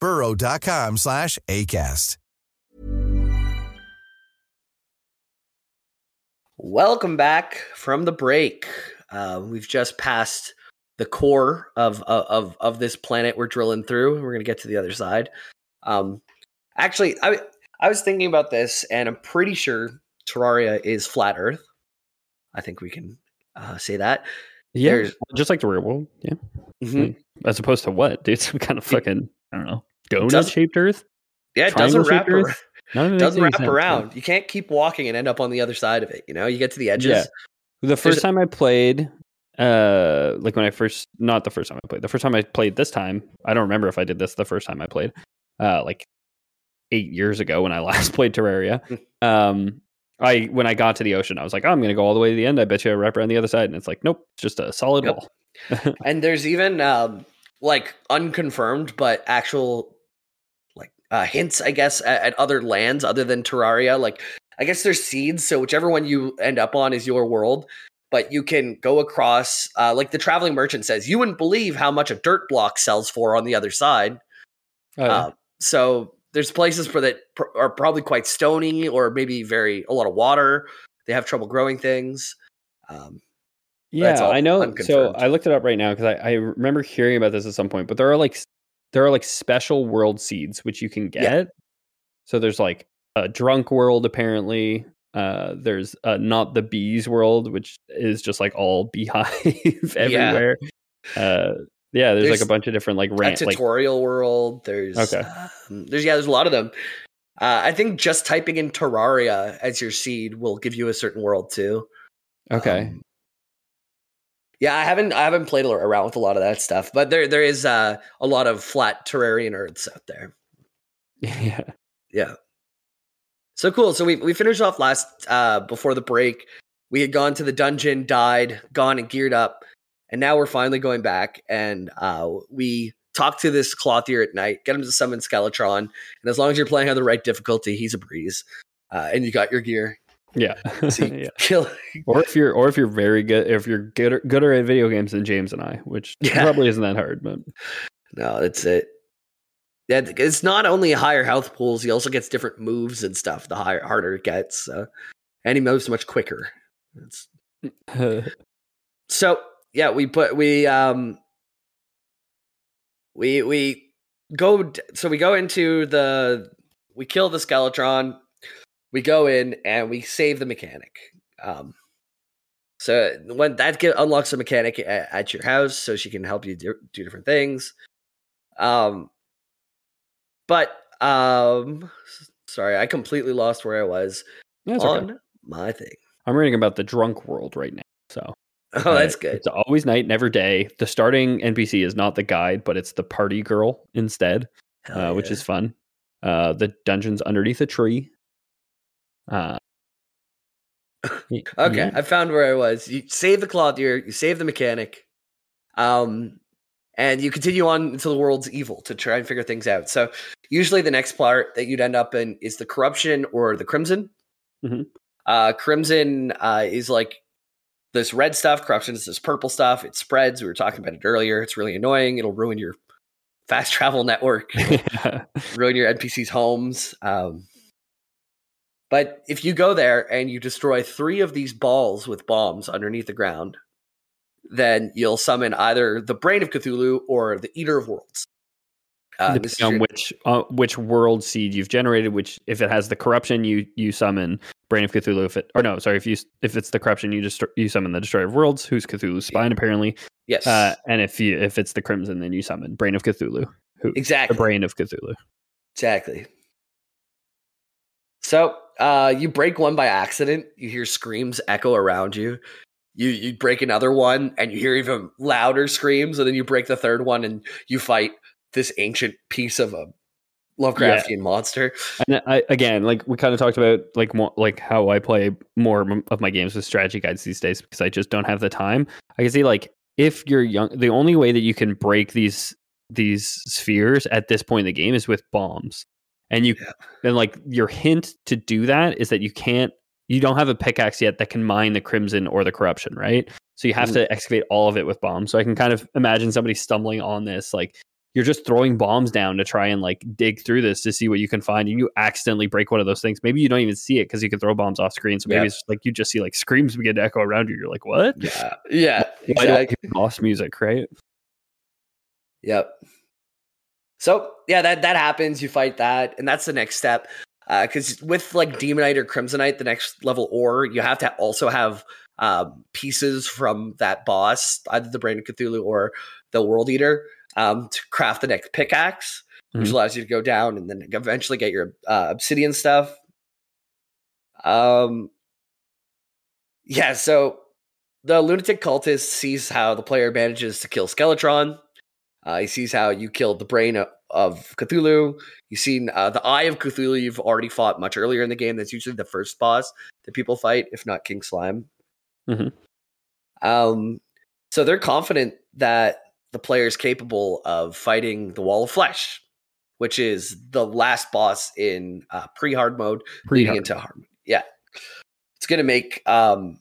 burrow.com slash ACAST. Welcome back from the break. Uh, we've just passed the core of, of of this planet we're drilling through. We're gonna get to the other side. Um, actually, I I was thinking about this, and I'm pretty sure Terraria is flat Earth. I think we can uh, say that. Yeah, There's- just like the real world. Yeah, Mm-hmm. as opposed to what, dude? Some kind of fucking I don't know donut shaped Earth. Yeah, it doesn't wrap Triangle-shaped Earth? None it doesn't wrap sense, around. You can't keep walking and end up on the other side of it. You know, you get to the edges. Yeah. The first a- time I played, uh, like when I first, not the first time I played, the first time I played this time, I don't remember if I did this the first time I played, uh, like eight years ago when I last played Terraria. um, I when I got to the ocean, I was like, oh, I'm gonna go all the way to the end. I bet you I wrap around the other side, and it's like, nope, just a solid Yep. wall. And there's even um, like unconfirmed but actual uh, hints, I guess, at, at other lands other than Terraria. Like I guess there's seeds, so whichever one you end up on is your world. But you can go across, uh, like the traveling merchant says, you wouldn't believe how much a dirt block sells for on the other side. Oh, yeah. Uh, so there's places for that pr- are probably quite stony or maybe very a lot of water. They have trouble growing things. Um, Yeah, I know. So. I looked it up right now because I, I remember hearing about this at some point. But there are like there are like special world seeds which you can get. Yeah. So there's like a drunk world apparently. Uh, there's uh, not the bees world, which is just like all beehive everywhere. Uh, yeah, there's, like a bunch of different like rant like tutorial world. There's Okay. um, there's yeah, there's a lot of them. Uh, I think just typing in Terraria as your seed will give you a certain world too. okay. Um, yeah, I haven't I haven't played around with a lot of that stuff, but there there is uh, a lot of flat Terrarian Earths out there. yeah. Yeah. So cool. So we we finished off last uh before the break. We had gone to the dungeon, died, gone and geared up, and now we're finally going back and uh we talk to this clothier at night, get him to summon Skeletron, and as long as you're playing on the right difficulty, he's a breeze. Uh, and you got your gear. Yeah. So yeah. kill Or if you're or if you're very good if you're good gooder at video games than James and I, which Yeah. probably isn't that hard, but No, that's it. Yeah, it's not only higher health pools, he also gets different moves and stuff the higher harder it gets. So. And he moves much quicker. So yeah we put we um we we go so we go into the we kill the skeletron we go in and we save the mechanic um so when that get, unlocks a mechanic at, at your house so she can help you do, do different things um but um sorry i completely lost where i was that's on okay. my thing I'm reading about the drunk world right now. So oh that's good It's always night, never day. The starting NPC is not the guide, but it's the party girl instead, uh, which is fun. Uh, the dungeon's underneath a tree. Uh, Okay, yeah. I found where I was. You save the clothier, you save the mechanic, um, and you continue on until the world's evil to try and figure things out. So usually the next part that you'd end up in is the corruption or the crimson. Mhm. Uh, crimson uh, is like this red stuff. Corruption is this purple stuff. It spreads. We were talking about it earlier. It's really annoying. It'll ruin your fast travel network. ruin your NPCs' homes. Um, but if you go there and you destroy three of these balls with bombs underneath the ground, then you'll summon either the Brain of Cthulhu or the Eater of Worlds. Uh, Depending on your- which uh, which world seed you've generated, which if it has the corruption, you you summon Brain of Cthulhu. If it or no, sorry, if you if it's the corruption, you just you summon the Destroyer of Worlds, who's Cthulhu's spine apparently. yes, Uh, and if you if it's the Crimson, then you summon Brain of Cthulhu, who exactly, the Brain of Cthulhu. exactly. So uh, you break one by accident. You hear screams echo around you. You you break another one, and you hear even louder screams. And then you break the third one, and you fight this ancient piece of a Lovecraftian monster. And I, again, like we kind of talked about, like more like how I play more of my games with strategy guides these days because I just don't have the time. I can see like if you're young, the only way that you can break these these spheres at this point in the game is with bombs. And you Yeah. and like your hint to do that is that you can't you don't have a pickaxe yet that can mine the crimson or the corruption, right? So you have Mhm. to excavate all of it with bombs. So I can kind of imagine somebody stumbling on this like you're just throwing bombs down to try and like dig through this to see what you can find and you accidentally break one of those things. Maybe you don't even see it because you can throw bombs off screen. So maybe Yeah. it's like you just see like screams begin to echo around you. You're like, what? Yeah. Yeah. Why do I Exactly. hear boss music, right? Yep. So yeah, that that happens. You fight that, and that's the next step. Because with like Demonite or Crimsonite, the next level ore, you have to also have um, pieces from that boss, either the Brain of Cthulhu or the World Eater, um, to craft the next pickaxe, which Mhm. allows you to go down and then eventually get your uh, obsidian stuff. Um, yeah. So the lunatic cultist sees how the player manages to kill Skeletron. Uh, he sees how you killed the brain of, of Cthulhu. You've seen uh, the Eye of Cthulhu. You've already fought much earlier in the game. That's usually the first boss that people fight, if not King Slime. Mhm. Um, so they're confident that the player is capable of fighting the Wall of Flesh, which is the last boss in uh, pre-hard mode, Pre-hard. into hard. mode. Yeah, it's gonna make um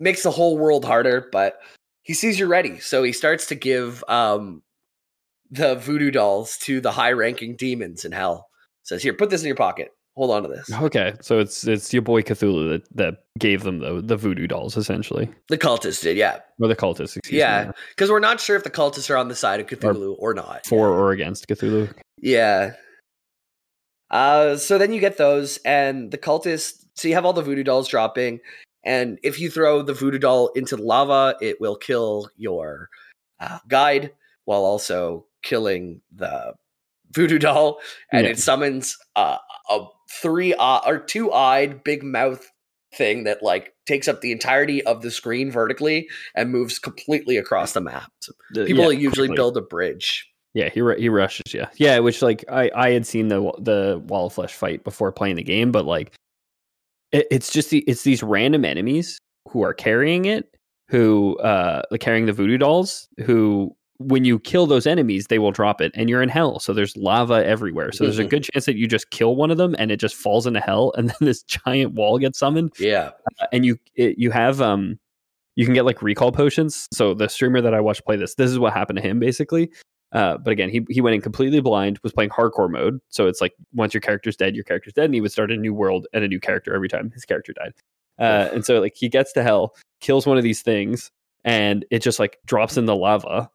makes the whole world harder, but he sees you're ready, so he starts to give um the voodoo dolls to the high-ranking demons in hell. Says, "Here, put this in your pocket. Hold on to this." Okay, so it's it's your boy Cthulhu that, that gave them the the voodoo dolls essentially, The cultists did, yeah, or the cultists. Excuse yeah, because we're not sure if the cultists are on the side of Cthulhu or, not. for or against Cthulhu. Yeah. Uh, so then you get those, and the cultists. So you have all the voodoo dolls dropping, and if you throw the voodoo doll into the lava, it will kill your uh, guide while also killing the voodoo doll, and Yeah. it summons uh, a three or two eyed big mouth thing that like takes up the entirety of the screen vertically and moves completely across the map. So people yeah, usually quickly. build a bridge. Yeah, he he rushes you. Yeah, which like I I had seen the the wall of flesh fight before playing the game, but like it, it's just the it's these random enemies who are carrying it, who uh like carrying the voodoo dolls, who when you kill those enemies, they will drop it, and you're in hell. So there's lava everywhere. So there's a Mhm. good chance that you just kill one of them, and it just falls into hell, and then this giant wall gets summoned, Yeah. uh, and you it, you have um you can get like recall potions. So the streamer that I watched play this, this is what happened to him basically. Uh, but again, he he went in completely blind, was playing hardcore mode. So it's like once your character's dead, your character's dead, and he would start a new world and a new character every time his character died. Uh, and so like he gets to hell, kills one of these things, and it just like drops in the lava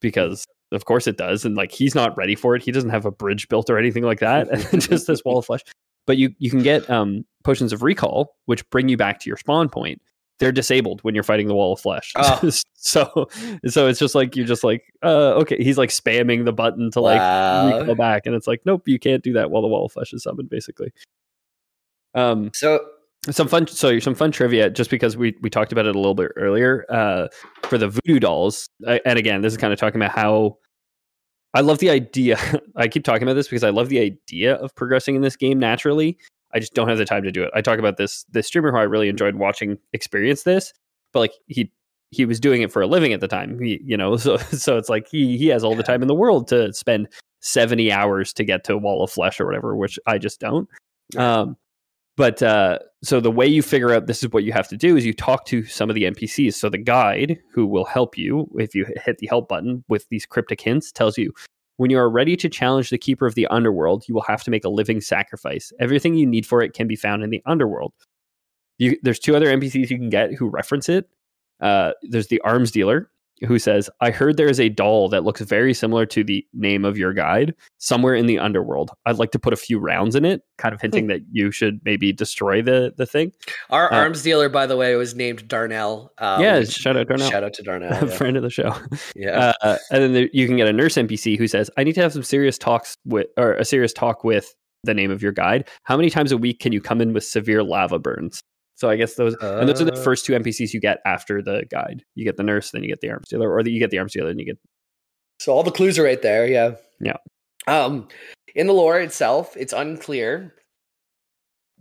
because of course it does. And like he's not ready for it. He doesn't have a bridge built or anything like that. And just this wall of flesh. But you you can get um, potions of recall, which bring you back to your spawn point. They're disabled when you're fighting the wall of flesh. Oh. so so it's just like you're just like uh, okay. He's like spamming the button to like Wow. recall back, and it's like nope, you can't do that while the wall of flesh is summoned. Basically. Um, So some fun so some fun trivia just because we we talked about it a little bit earlier uh for the voodoo dolls I, and again this is kind of talking about how i love the idea i keep talking about this because i love the idea of progressing in this game naturally. I just don't have the time to do it. I talk about this this streamer who i really enjoyed watching experience this but like he he was doing it for a living at the time he you know so so it's like he he has all the time in the world to spend 70 hours to get to wall of flesh or whatever which i just don't. Um but uh, so the way you figure out this is what you have to do is you talk to some of the NPCs. So the guide who will help you if you hit the help button with these cryptic hints tells you when you are ready to challenge the keeper of the underworld, you will have to make a living sacrifice. Everything you need for it can be found in the underworld. You, there's two other NPCs you can get who reference it. Uh, there's the arms dealer who says, I heard there is a doll that looks very similar to the name of your guide somewhere in the underworld. I'd like to put a few rounds in it, kind of hinting that you should maybe destroy the, the thing. our Uh, arms dealer, by the way, was named Darnell. Um, yeah, shout out to Darnell. Shout out to Darnell. a yeah. friend of the show. Yeah. Uh, and then there, you can get a nurse NPC who says, I need to have some serious talks with, or a serious talk with the name of your guide. How many times a week can you come in with severe lava burns? So I guess those, and those are the Uh. first two NPCs you get after the guide. You get the nurse, then you get the arms dealer, or the, you get the arms dealer, and you get so all the clues are right there. Yeah. Yeah. Um, in the lore itself, it's unclear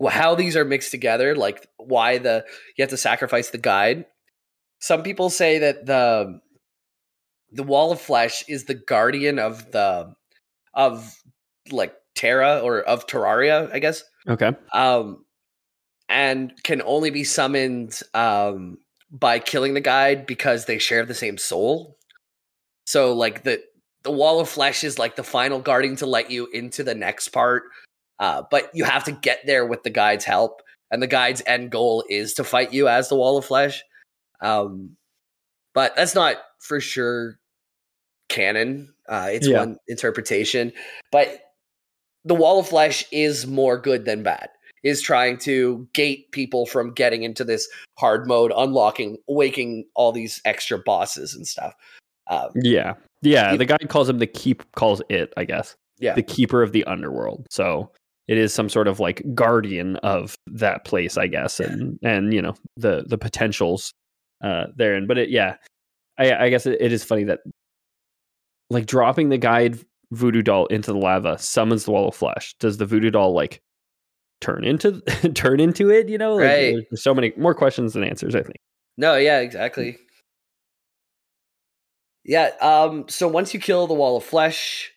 how these are mixed together. Like why the you have to sacrifice the guide. Some people say that the the wall of flesh is the guardian of the of like Terra or of Terraria, I guess. Okay. Um, and can only be summoned um by killing the guide because they share the same soul. So like the the wall of flesh is like the final guarding to let you into the next part. Uh, but you have to get there with the guide's help, and the guide's end goal is to fight you as the wall of flesh. Um, but that's not for sure canon. Uh, it's Yeah. one interpretation, but the wall of flesh is more good than bad. Is trying to gate people from getting into this hard mode, unlocking, waking all these extra bosses and stuff. Um, Yeah. Yeah. The guy calls him the keep calls it, I guess. Yeah. The keeper of the underworld. So it is some sort of like guardian of that place, I guess, and and you know the the potentials uh therein. But it yeah, I I guess it, it is funny that like dropping the guide voodoo doll into the lava summons the wall of flesh. Does the voodoo doll like turn into turn into it? You know, like, Right. there's so many more questions than answers. I think. No, yeah, exactly. Yeah, um so once you kill the wall of flesh,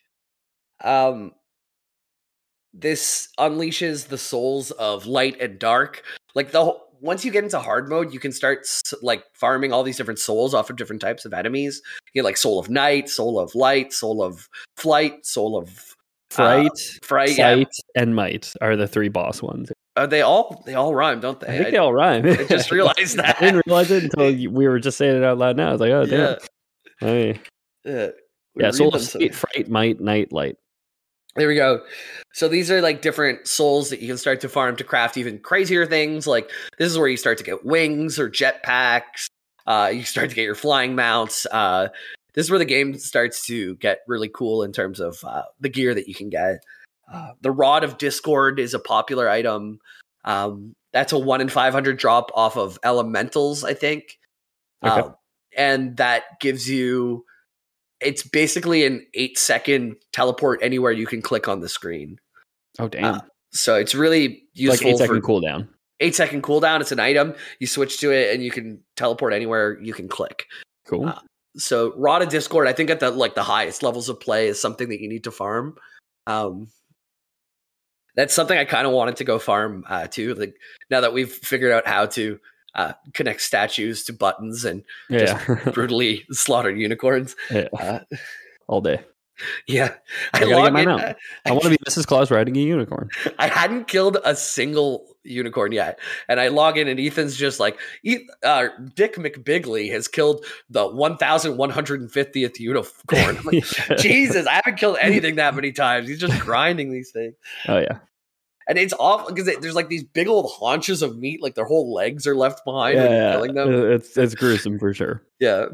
um this unleashes the souls of light and dark. Like the whole, once you get into hard mode, you can start s- like farming all these different souls off of different types of enemies. You get like soul of night, soul of light, soul of flight, soul of Fright, fright. Yeah. sight, and might are the three boss ones. Uh, they all they all rhyme, don't they? I think they all rhyme. I just realized that. I didn't realize it until we were just saying it out loud. Now I was like, oh damn. I mean, yeah. We yeah, soul of fright, might, night, light. There we go. So these are like different souls that you can start to farm to craft even crazier things. Like this is where you start to get wings or jetpacks. Uh, you start to get your flying mounts. Uh, this is where the game starts to get really cool in terms of uh, the gear that you can get. Uh, the Rod of Discord is a popular item. Um, that's a one in five hundred drop off of elementals, I think. Okay. Um, and that gives you it's basically an eight second teleport anywhere you can click on the screen. Oh damn! Uh, So it's really like useful eight for second cooldown. eight second cooldown. It's an item. You switch to it and you can teleport anywhere you can click. Cool. uh, So Rod of Discord, I think at the like the highest levels of play is something that you need to farm. Um that's something I kind of wanted to go farm uh too. Like now that we've figured out how to uh connect statues to buttons and yeah, brutally slaughtered unicorns. yeah. Uh, all day. Yeah. I gotta log get mine in- out. I want to be Mrs. Claus riding a unicorn. I hadn't killed a single unicorn yet, and I log in, and Ethan's just like, "E- uh, Dick McBigley has killed the 1,150th unicorn. I'm like, Jesus, I haven't killed anything that many times. He's just grinding these things, Oh yeah. and it's awful because there's like these big old haunches of meat, like their whole legs are left behind Yeah, killing them. Uh, it's it's gruesome for sure. Yeah,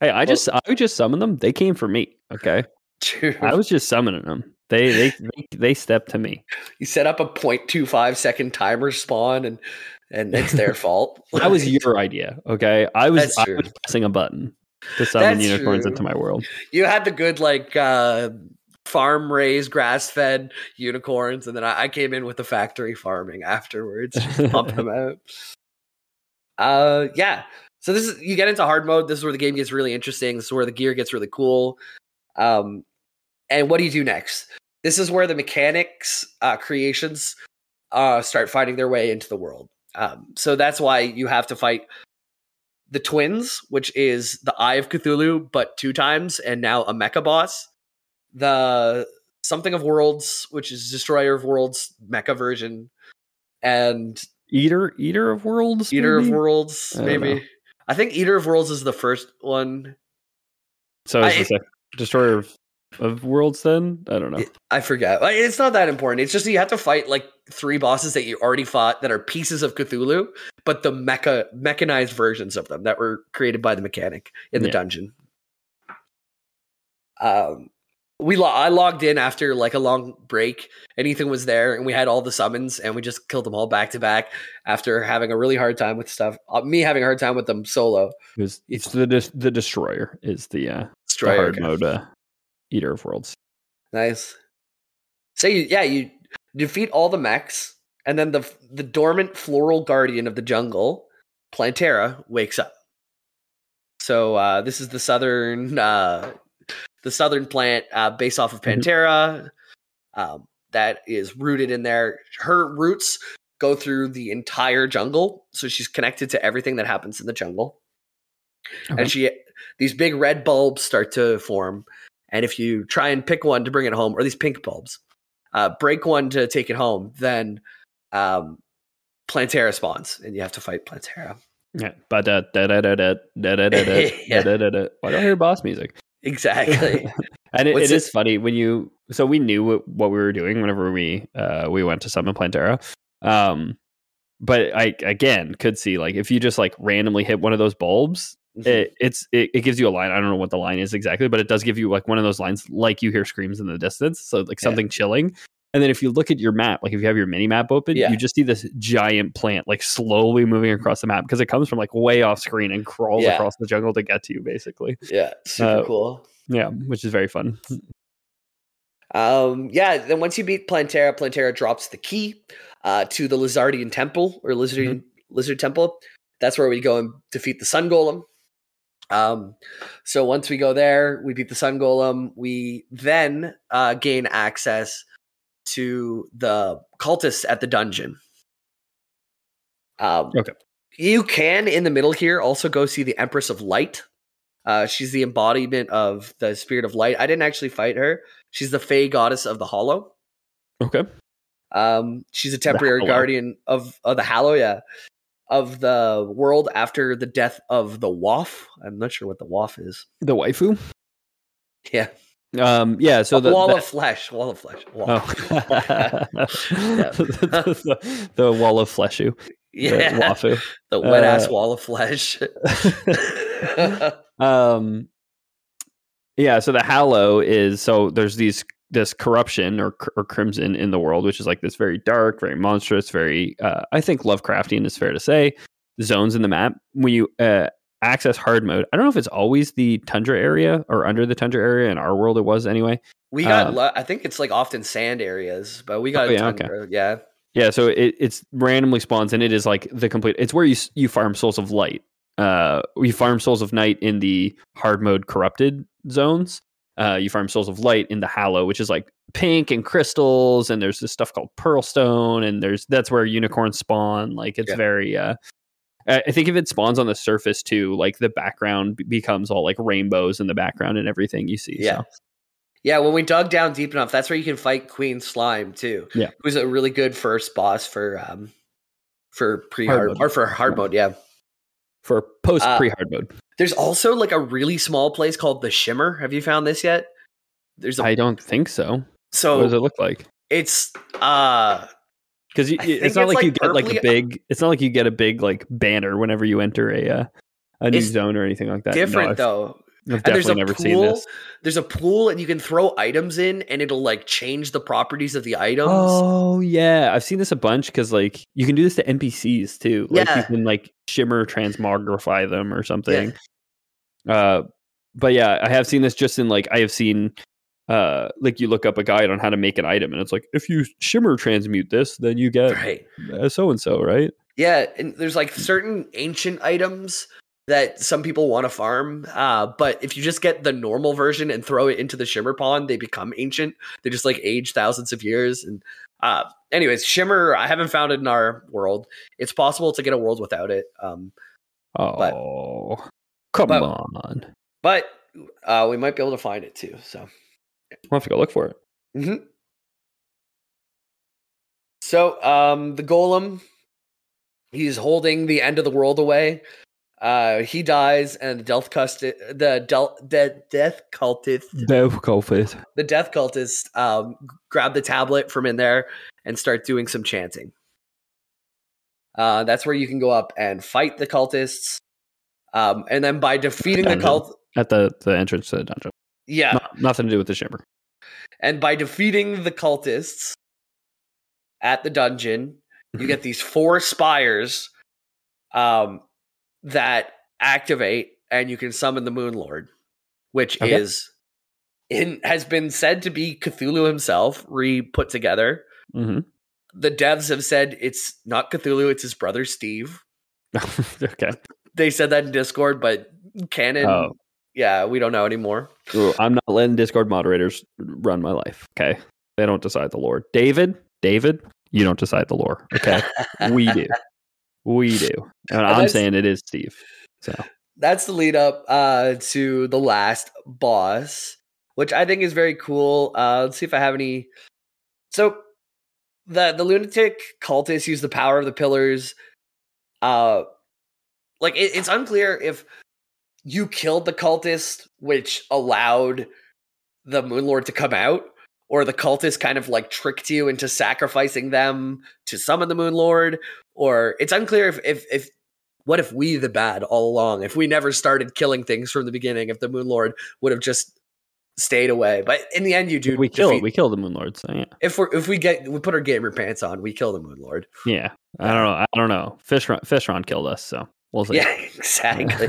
Hey, I just I just summon them. They came for me. Okay, Dude, I was just summoning them. They they they, stepped to me. you set up a 0.25 second timer spawn, and and it's their fault. That was your idea. Okay, I was I was pressing a button to summon That's unicorns true. into my world. you had the good like uh farm raised grass fed unicorns and then I, I came in with the factory farming afterwards just pump them out uh yeah so this is you get into hard mode this is where the game gets really interesting this is where the gear gets really cool um and what do you do next this is where the mechanics uh creations uh start finding their way into the world um so that's why you have to fight the twins, which is the Eye of Cthulhu, but two times, and now a mecha boss. The something of worlds, which is Destroyer of Worlds mecha version, and Eater Eater of Worlds. Eater of? Worlds, I maybe. I think Eater of Worlds is the first one. So is I- Destroyer of, of Worlds? Then I don't know. I forget. Like, It's not that important. It's just you have to fight like three bosses that you already fought that are pieces of Cthulhu, but the mecha mechanized versions of them that were created by the mechanic in the Yeah. dungeon. Um, we lo- I logged in after like a long break, and Ethan was there, and we had all the summons, and we just killed them all back to back after having a really hard time with stuff. Uh, me having a hard time with them solo. It was, it's the the Destroyer is the uh, the hard okay. mode uh, Eater of Worlds. Nice. So you, yeah, you defeat all the mechs, and then the the dormant floral guardian of the jungle, Plantera, wakes up. So uh, this is the southern uh, the southern plant uh, based off of Mhm. Pantera um, that is rooted in there. Her roots go through the entire jungle, so she's connected to everything that happens in the jungle. Okay. And she these big red bulbs start to form, and if you try and pick one to bring it home, or these pink bulbs, uh, break one to take it home, then um, Plantera spawns, and you have to fight Plantera. Yeah. But da da da da da da da da da da da. Why do I hear boss music? Exactly. and it, it is funny when you so we knew what, what we were doing whenever we uh we went to summon plantera um but i again could see like if you just like randomly hit one of those bulbs. It, it's it, it gives you a line i don't know what the line is exactly but it does give you like one of those lines like you hear screams in the distance so like Yeah. something chilling and then if you look at your map like if you have your mini map open Yeah. you just see this giant plant like slowly moving across the map because it comes from like way off screen and crawls Yeah. across the jungle to get to you basically yeah, super Uh, cool. yeah which is very fun Um, yeah, then once you beat Plantera, Plantera drops the key uh, to the Lizardian Temple or Lizardian Lizard Temple. That's where we go and defeat the Sun Golem. Um, so once we go there, we beat the Sun Golem. We then uh, gain access to the cultists at the dungeon. Um, Okay. You can in the middle here also go see the Empress of Light. Uh, she's the embodiment of the spirit of light. I didn't actually fight her. She's the Fey goddess of the Hallow. okay Um, she's a temporary guardian of of the Hallow, yeah, of the world after the death of the Waff. I'm not sure what the Waff is. the waifu Yeah, Um, yeah. So the wall the- of flesh, wall of flesh. Wall. oh. the, the wall of fleshu. yeah, The wafu. the wet ass Uh, wall of flesh. um, yeah. So the Hallow is so there's these this corruption or or crimson in the world, which is like this very dark, very monstrous, very uh, I think Lovecraftian is fair to say. Zones in the map when you uh, access hard mode. I don't know if it's always the tundra area or under the tundra area. In our world, it was anyway. we got, Um, lo- I think it's like often sand areas, but we got Oh, a yeah, okay. yeah. Yeah, so it it's randomly spawns and it is like the complete. It's where you you farm souls of light. Uh, you farm souls of night in the hard mode corrupted zones. Uh, you farm souls of light in the hallow, which is like pink and crystals, and there's this stuff called pearl stone, and there's that's where unicorns spawn. Like it's Yeah. very. Uh, I think if it spawns on the surface too, like the background becomes all like rainbows in the background and everything you see. Yeah. So. Yeah, when we dug down deep enough, that's where you can fight Queen Slime too. Yeah. who's a really good first boss for um for pre Hard or for hard mode. Yeah, For post Uh, pre hard mode, there's also like a really small place called the Shimmer. Have you found this yet? There's a I don't think so. So what does it look like? it's uh Because I it's not it's, like, like, you get like a big. It's not like you get a big like banner whenever you enter a uh, a new zone or anything like that. Different I've- though. I've definitely a never pool. seen this. There's a pool, and you can throw items in, and it'll like change the properties of the items. Oh yeah, I've seen this a bunch because like you can do this to NPCs too. Like you can like shimmer transmogrify them or something. Uh, but yeah, I have seen this just in like I have seen. Uh, like you look up a guide on how to make an item, and it's like if you shimmer transmute this, then you get Right. so and so, right? Yeah, and there's like certain ancient items that some people want to farm. Uh, but if you just get the normal version and throw it into the shimmer pond, they become ancient. They just like age thousands of years. And uh, anyways, shimmer I haven't found it in our world. It's possible to get a world without it. Um, Oh, come but- on! but uh, we might be able to find it too. So. We'll have to go look for it. hmm So, um, the golem, he's holding the end of the world away. Uh, he dies, and the death custod the del- the death cultist, Difficult. the death cultist, um, grab the tablet from in there and start doing some chanting. Uh, that's where you can go up and fight the cultists. Um, and then by defeating the Dungeon. cult, at the the entrance to the dungeon. yeah, No- nothing to do with the shimmer. And by defeating the cultists at the dungeon, you get these four spires um, that activate, and you can summon the Moon Lord, which Okay. is in has been said to be Cthulhu himself re put together. hmm The devs have said it's not Cthulhu; it's his brother Steve. okay. They said that in Discord, but canon. Oh. Yeah, we don't know anymore. Ooh, I'm not letting Discord moderators run my life. Okay, they don't decide the lore. David, David, you don't decide the lore. Okay, we do, we do, and I'm saying it is Steve. So That's the lead up uh, to the last boss, which I think is very cool. Uh, let's see if I have any. So the the lunatic cultists use the power of the pillars. Uh, like it, it's unclear if you killed the cultist, which allowed the Moon Lord to come out, or the cultist kind of like tricked you into sacrificing them to summon the Moon Lord, or it's unclear if if if what if we the bad all along? If we never started killing things from the beginning, if the Moon Lord would have just stayed away. But in the end, you do we kill defeat-. We kill the Moon Lord. So yeah, if we if we get we put our gamer pants on, we kill the Moon Lord. yeah. I don't know. I don't know. Fishron, Fishron killed us, so we'll see. Yeah, exactly.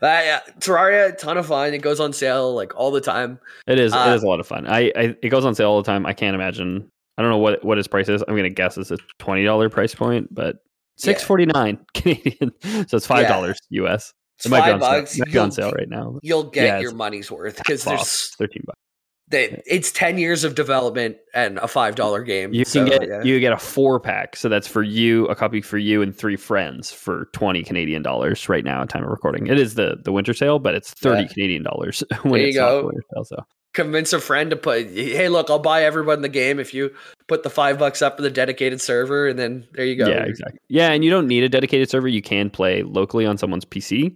but yeah, Terraria, ton of fun. It goes on sale like all the time. It is. Uh, it is a lot of fun. I, I it goes on sale all the time. I can't imagine. I don't know what what its price is. I'm gonna guess it's a twenty dollar price point, but six forty nine Canadian. So it's five dollars US. It's It might be on bucks. sale. Might be on sale right now. You'll get Yeah, your money's worth because Half off. there's thirteen bucks. They, it's ten years of development and a five dollar game. You So, can get yeah. you get a four pack, so that's for you, a copy for you and three friends for twenty Canadian dollars right now at time of recording. It is the the winter sale, but it's thirty Yeah. Canadian dollars when There you it's go. sale. So convince a friend to put hey look i'll buy everyone the game if you put the five bucks up for the dedicated server and then there you go Yeah, exactly. Yeah, and you don't need a dedicated server. You can play locally on someone's PC.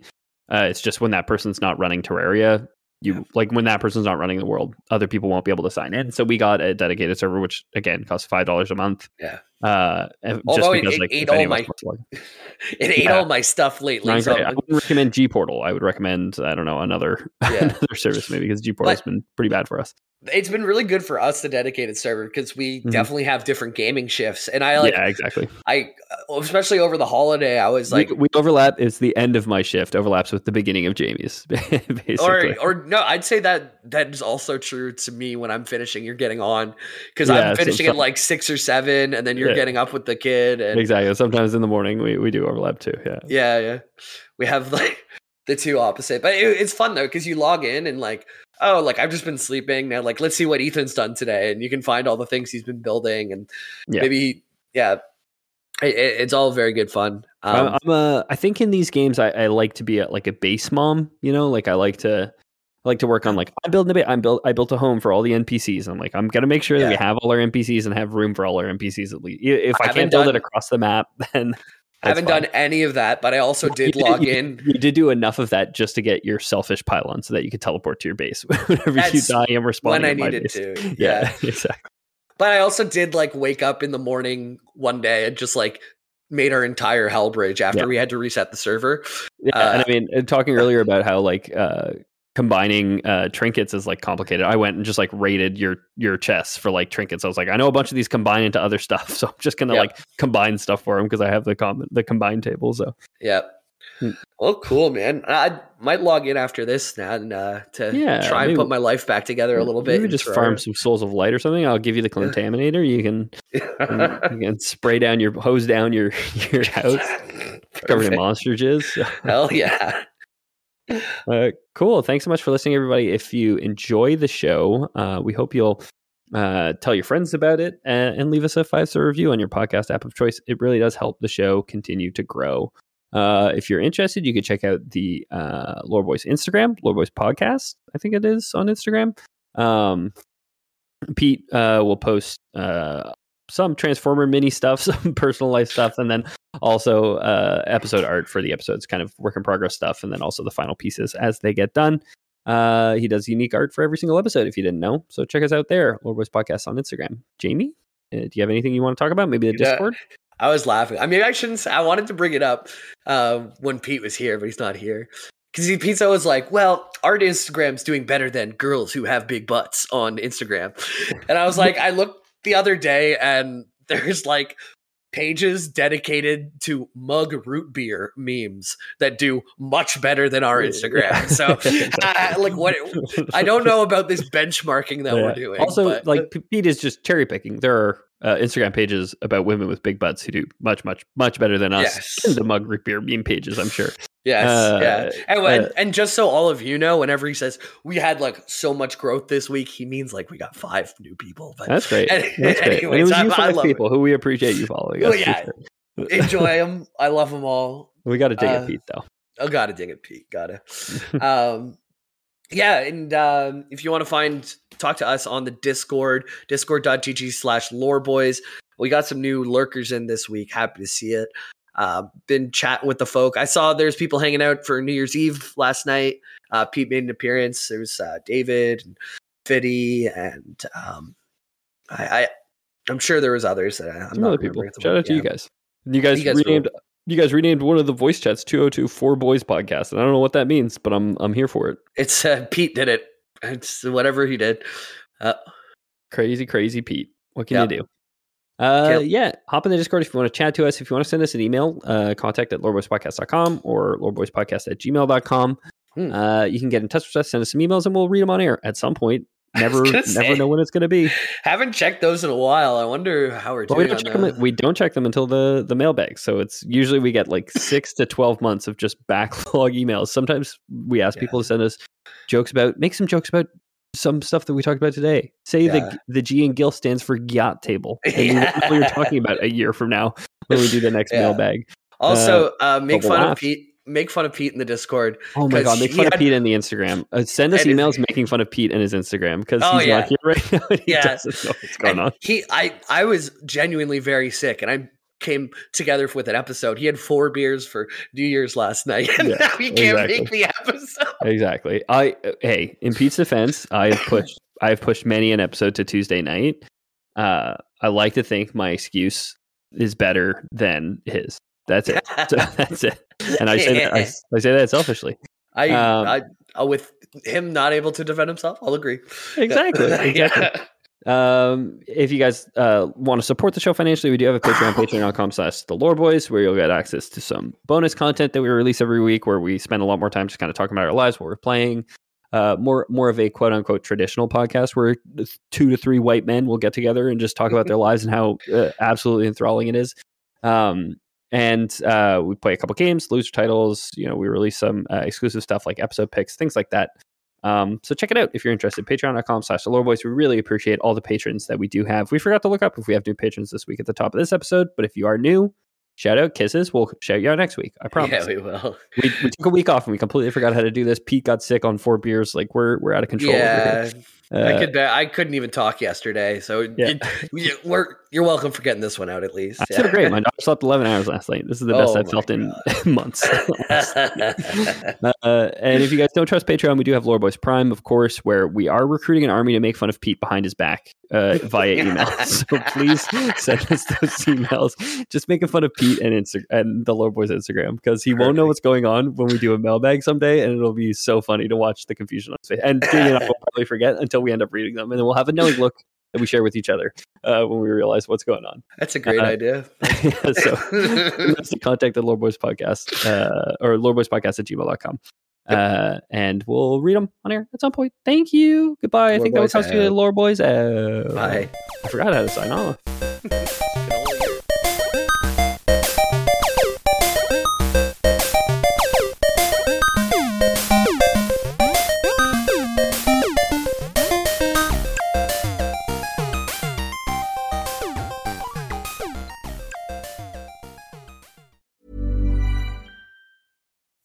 Uh, it's just when that person's not running Terraria, you like when that person's not running the world, other people won't be able to sign in. So we got a dedicated server, which again costs five dollars a month. Yeah. Uh, Although it- because it like ate all my- us want to log it ate Yeah. all my stuff lately so I wouldn't recommend G Portal. I would recommend I don't know another Yeah. another service maybe because G Portal has been pretty bad for us. it's been really good for us the dedicated server because we Mhm. definitely have different gaming shifts and i like yeah, exactly. i especially over the holiday i was like we, we overlap. It's the end of my shift overlaps with the beginning of Jamie's, basically. or or no i'd say that that is also true to me when i'm finishing you're getting on because Yeah, i'm so finishing at like six or seven and then you're. Getting up with the kid and exactly. Sometimes in the morning we, we do overlap too. Yeah. Yeah, yeah. We have like the two opposite, but it, it's fun though because you log in and like, oh, like I've just been sleeping now. Like, let's see what Ethan's done today, and you can find all the things he's been building, and Yeah. maybe, yeah, it, it- it's all very good fun. Um, I'm, I'm a, I think in these games I, I like to be a, like a base mom. You know, like I like to I like to work on like I'm building a bit. I'm built. I built a home for all the NPCs. I'm like I'm gonna make sure that we have all our NPCs and have room for all our NPCs at least. If I I, can't build done- it across the map, then I haven't fine. done any of that, but I also You did log you in. You did do enough of that just to get your selfish pylon, so that you could teleport to your base whenever you die. I'm responding when I needed to. Yeah, Yeah. exactly. But I also did like wake up in the morning one day and just like made our entire hell bridge after Yeah. we had to reset the server. Yeah, and Uh, I mean, talking earlier about how like uh, combining uh, trinkets is like complicated. I went and just like rated your your chests for like trinkets. I was like, I know a bunch of these combine into other stuff, so I'm just gonna Yeah. like combine stuff for them because I have the com- the combine table. So Yeah. Hmm. Well, cool, man. I might log in after this now and uh, to Yeah, try and maybe- put my life back together a little bit. Maybe just farm some souls of light or something. I'll give you the Clentaminator. You can you can spray down your hose down your your house covered in monster jizz. Hell yeah. Uh, cool. Thanks so much for listening, everybody. If you enjoy the show, uh, we hope you'll uh, tell your friends about it and, and leave us a five star review on your podcast app of choice. It really does help the show continue to grow. Uh, if you're interested, you can check out the uh, Lore Boys Instagram, Lore Boys Podcast. I think it is on Instagram. Um, Pete uh, will post uh, some Transformer mini stuff, some personal life stuff, and then also uh, episode art for the episodes, kind of work in progress stuff, and then also the final pieces as they get done. Uh, he does unique art for every single episode. If you didn't know, so check us out there, Lore Boys Podcast on Instagram. Jamie, uh, do you have anything you want to talk about? Maybe the Yeah. Discord. I was laughing. I mean, I shouldn't. Say, I wanted to bring it up uh, when Pete was here, but he's not here. Because Pete was like, "Well, art Instagram's doing better than girls who have big butts on Instagram," and I was like, I looked the other day, and there's like pages dedicated to mug root beer memes that do much better than our Instagram. So, uh, like, what? I don't know about this benchmarking that Yeah. we're doing. Also, but- like Pete is just cherry picking. There are uh, Instagram pages about women with big butts who do much, much, much better than us. Yes. The mug root beer meme pages, I'm sure. Yes, Uh, yeah. And, when- uh, and just so all of you know, whenever he says we had like so much growth this week, he means like we got five new people. But That's great. That's great. And it was you five love it. people who we appreciate you following us. Well, yeah. sure. enjoy them. I love them all. We got to dig Uh, at Pete though. Oh, gotta dig it, Pete. Gotta. um, yeah, and um, if you want to find talk to us on the Discord, discord.gg slash loreboys. We got some new lurkers in this week. Happy to see it. Uh, been chatting with the folk. I saw there's people hanging out for New Year's Eve last night. Uh, Pete made an appearance. There was uh, David and Fiddy, and um, I, I, I'm sure there was others that I, I'm Some not other people. Shout out to you Yeah. guys. You guys, You guys renamed. You guys renamed one of the voice chats 202 Four Boys podcast, and I don't know what that means, but I'm I'm here for it. It's uh, Pete did it. It's whatever he did. Uh, Crazy, crazy Pete. What can Yep. you do? Uh, yeah, hop in the Discord if you want to chat to us. If you want to send us an email, uh, contact at loreboyspodcast.com or loreboyspodcast at gmail.com. Hmm. Uh, you can get in touch with us, send us some emails, and we'll read them on air at some point. Never, never say. know when it's going to be. Haven't checked those in a while. I wonder how we're But we don't on check them. We don't check them until the the mailbag. So it's usually we get like six to twelve months of just backlog emails. Sometimes we ask Yeah. people to send us jokes about, make some jokes about some stuff that we talked about today. Say Yeah. the the G and Gil stands for yacht table. We Yeah. you're talking about a year from now when we do the next Yeah. mailbag. Also, uh, make but we'll fun of. Pete. Make fun of Pete in the Discord. Oh my god, make fun had- of Pete in the Instagram. Uh, send us And his- emails making fun of Pete and his Instagram because Oh, he's yeah. not here right now. And he Yeah. doesn't know what's going And on. He, I, I was genuinely very sick, and I came together with an episode. He had four beers for New Year's last night, and Yeah, now he can't exactly. make the episode. Exactly. I uh, hey, in Pete's defense, I have pushed I have pushed many an episode to Tuesday night. Uh, I like to think my excuse is better than his. That's it. So that's it. And I say that I, I say that selfishly. I, Um, I, uh, with him not able to defend himself, I'll agree. Exactly. Exactly. Um, if you guys uh, want to support the show financially, we do have a Patreon, patreon.com slash the lore boys, where you'll get access to some bonus content that we release every week where we spend a lot more time just kind of talking about our lives, what we're playing. Uh, more more of a quote unquote traditional podcast where two to three white men will get together and just talk about their lives and how uh, absolutely enthralling it is. Um, and uh, we play a couple games, loser titles. You know, we release some uh, exclusive stuff like episode picks, things like that. Um, so check it out if you're interested. Patreon.com slash the Boys. We really appreciate all the patrons that we do have. We forgot to look up if we have new patrons this week at the top of this episode, but if you are new, shout out kisses. We'll shout you out next week. I promise. Yeah, we will. we, we took a week off and we completely forgot how to do this. Pete got sick on four beers. Like we're we're out of control. Yeah, here. I Uh, could. ba- I couldn't even talk yesterday, so Yeah. you, we're, you're welcome for getting this one out at least. I feel great. My dog slept 11 hours last night. This is the best Oh I've felt in months. Uh, and if you guys don't trust Patreon, we do have Lore Boys Prime, of course, where we are recruiting an army to make fun of Pete behind his back uh, via email. so please send us those emails. Just making fun of Pete and Insta- and the Lore Boys Instagram because he won't know what's going on when we do a mailbag someday, and it'll be so funny to watch the confusion on his face. And Jamie and I will probably forget until we end up reading them, and then we'll have a knowing look that we share with each other uh, when we realize what's going on. That's a great Uh, idea. so that's the contact at Lore Boys Podcast uh, or Lore Boys Podcast at gmail.com. Uh, and we'll read them on air at some point. Thank you. Goodbye. I think that was Boys cost you out. Lore Boys. out. Bye. I forgot how to sign off.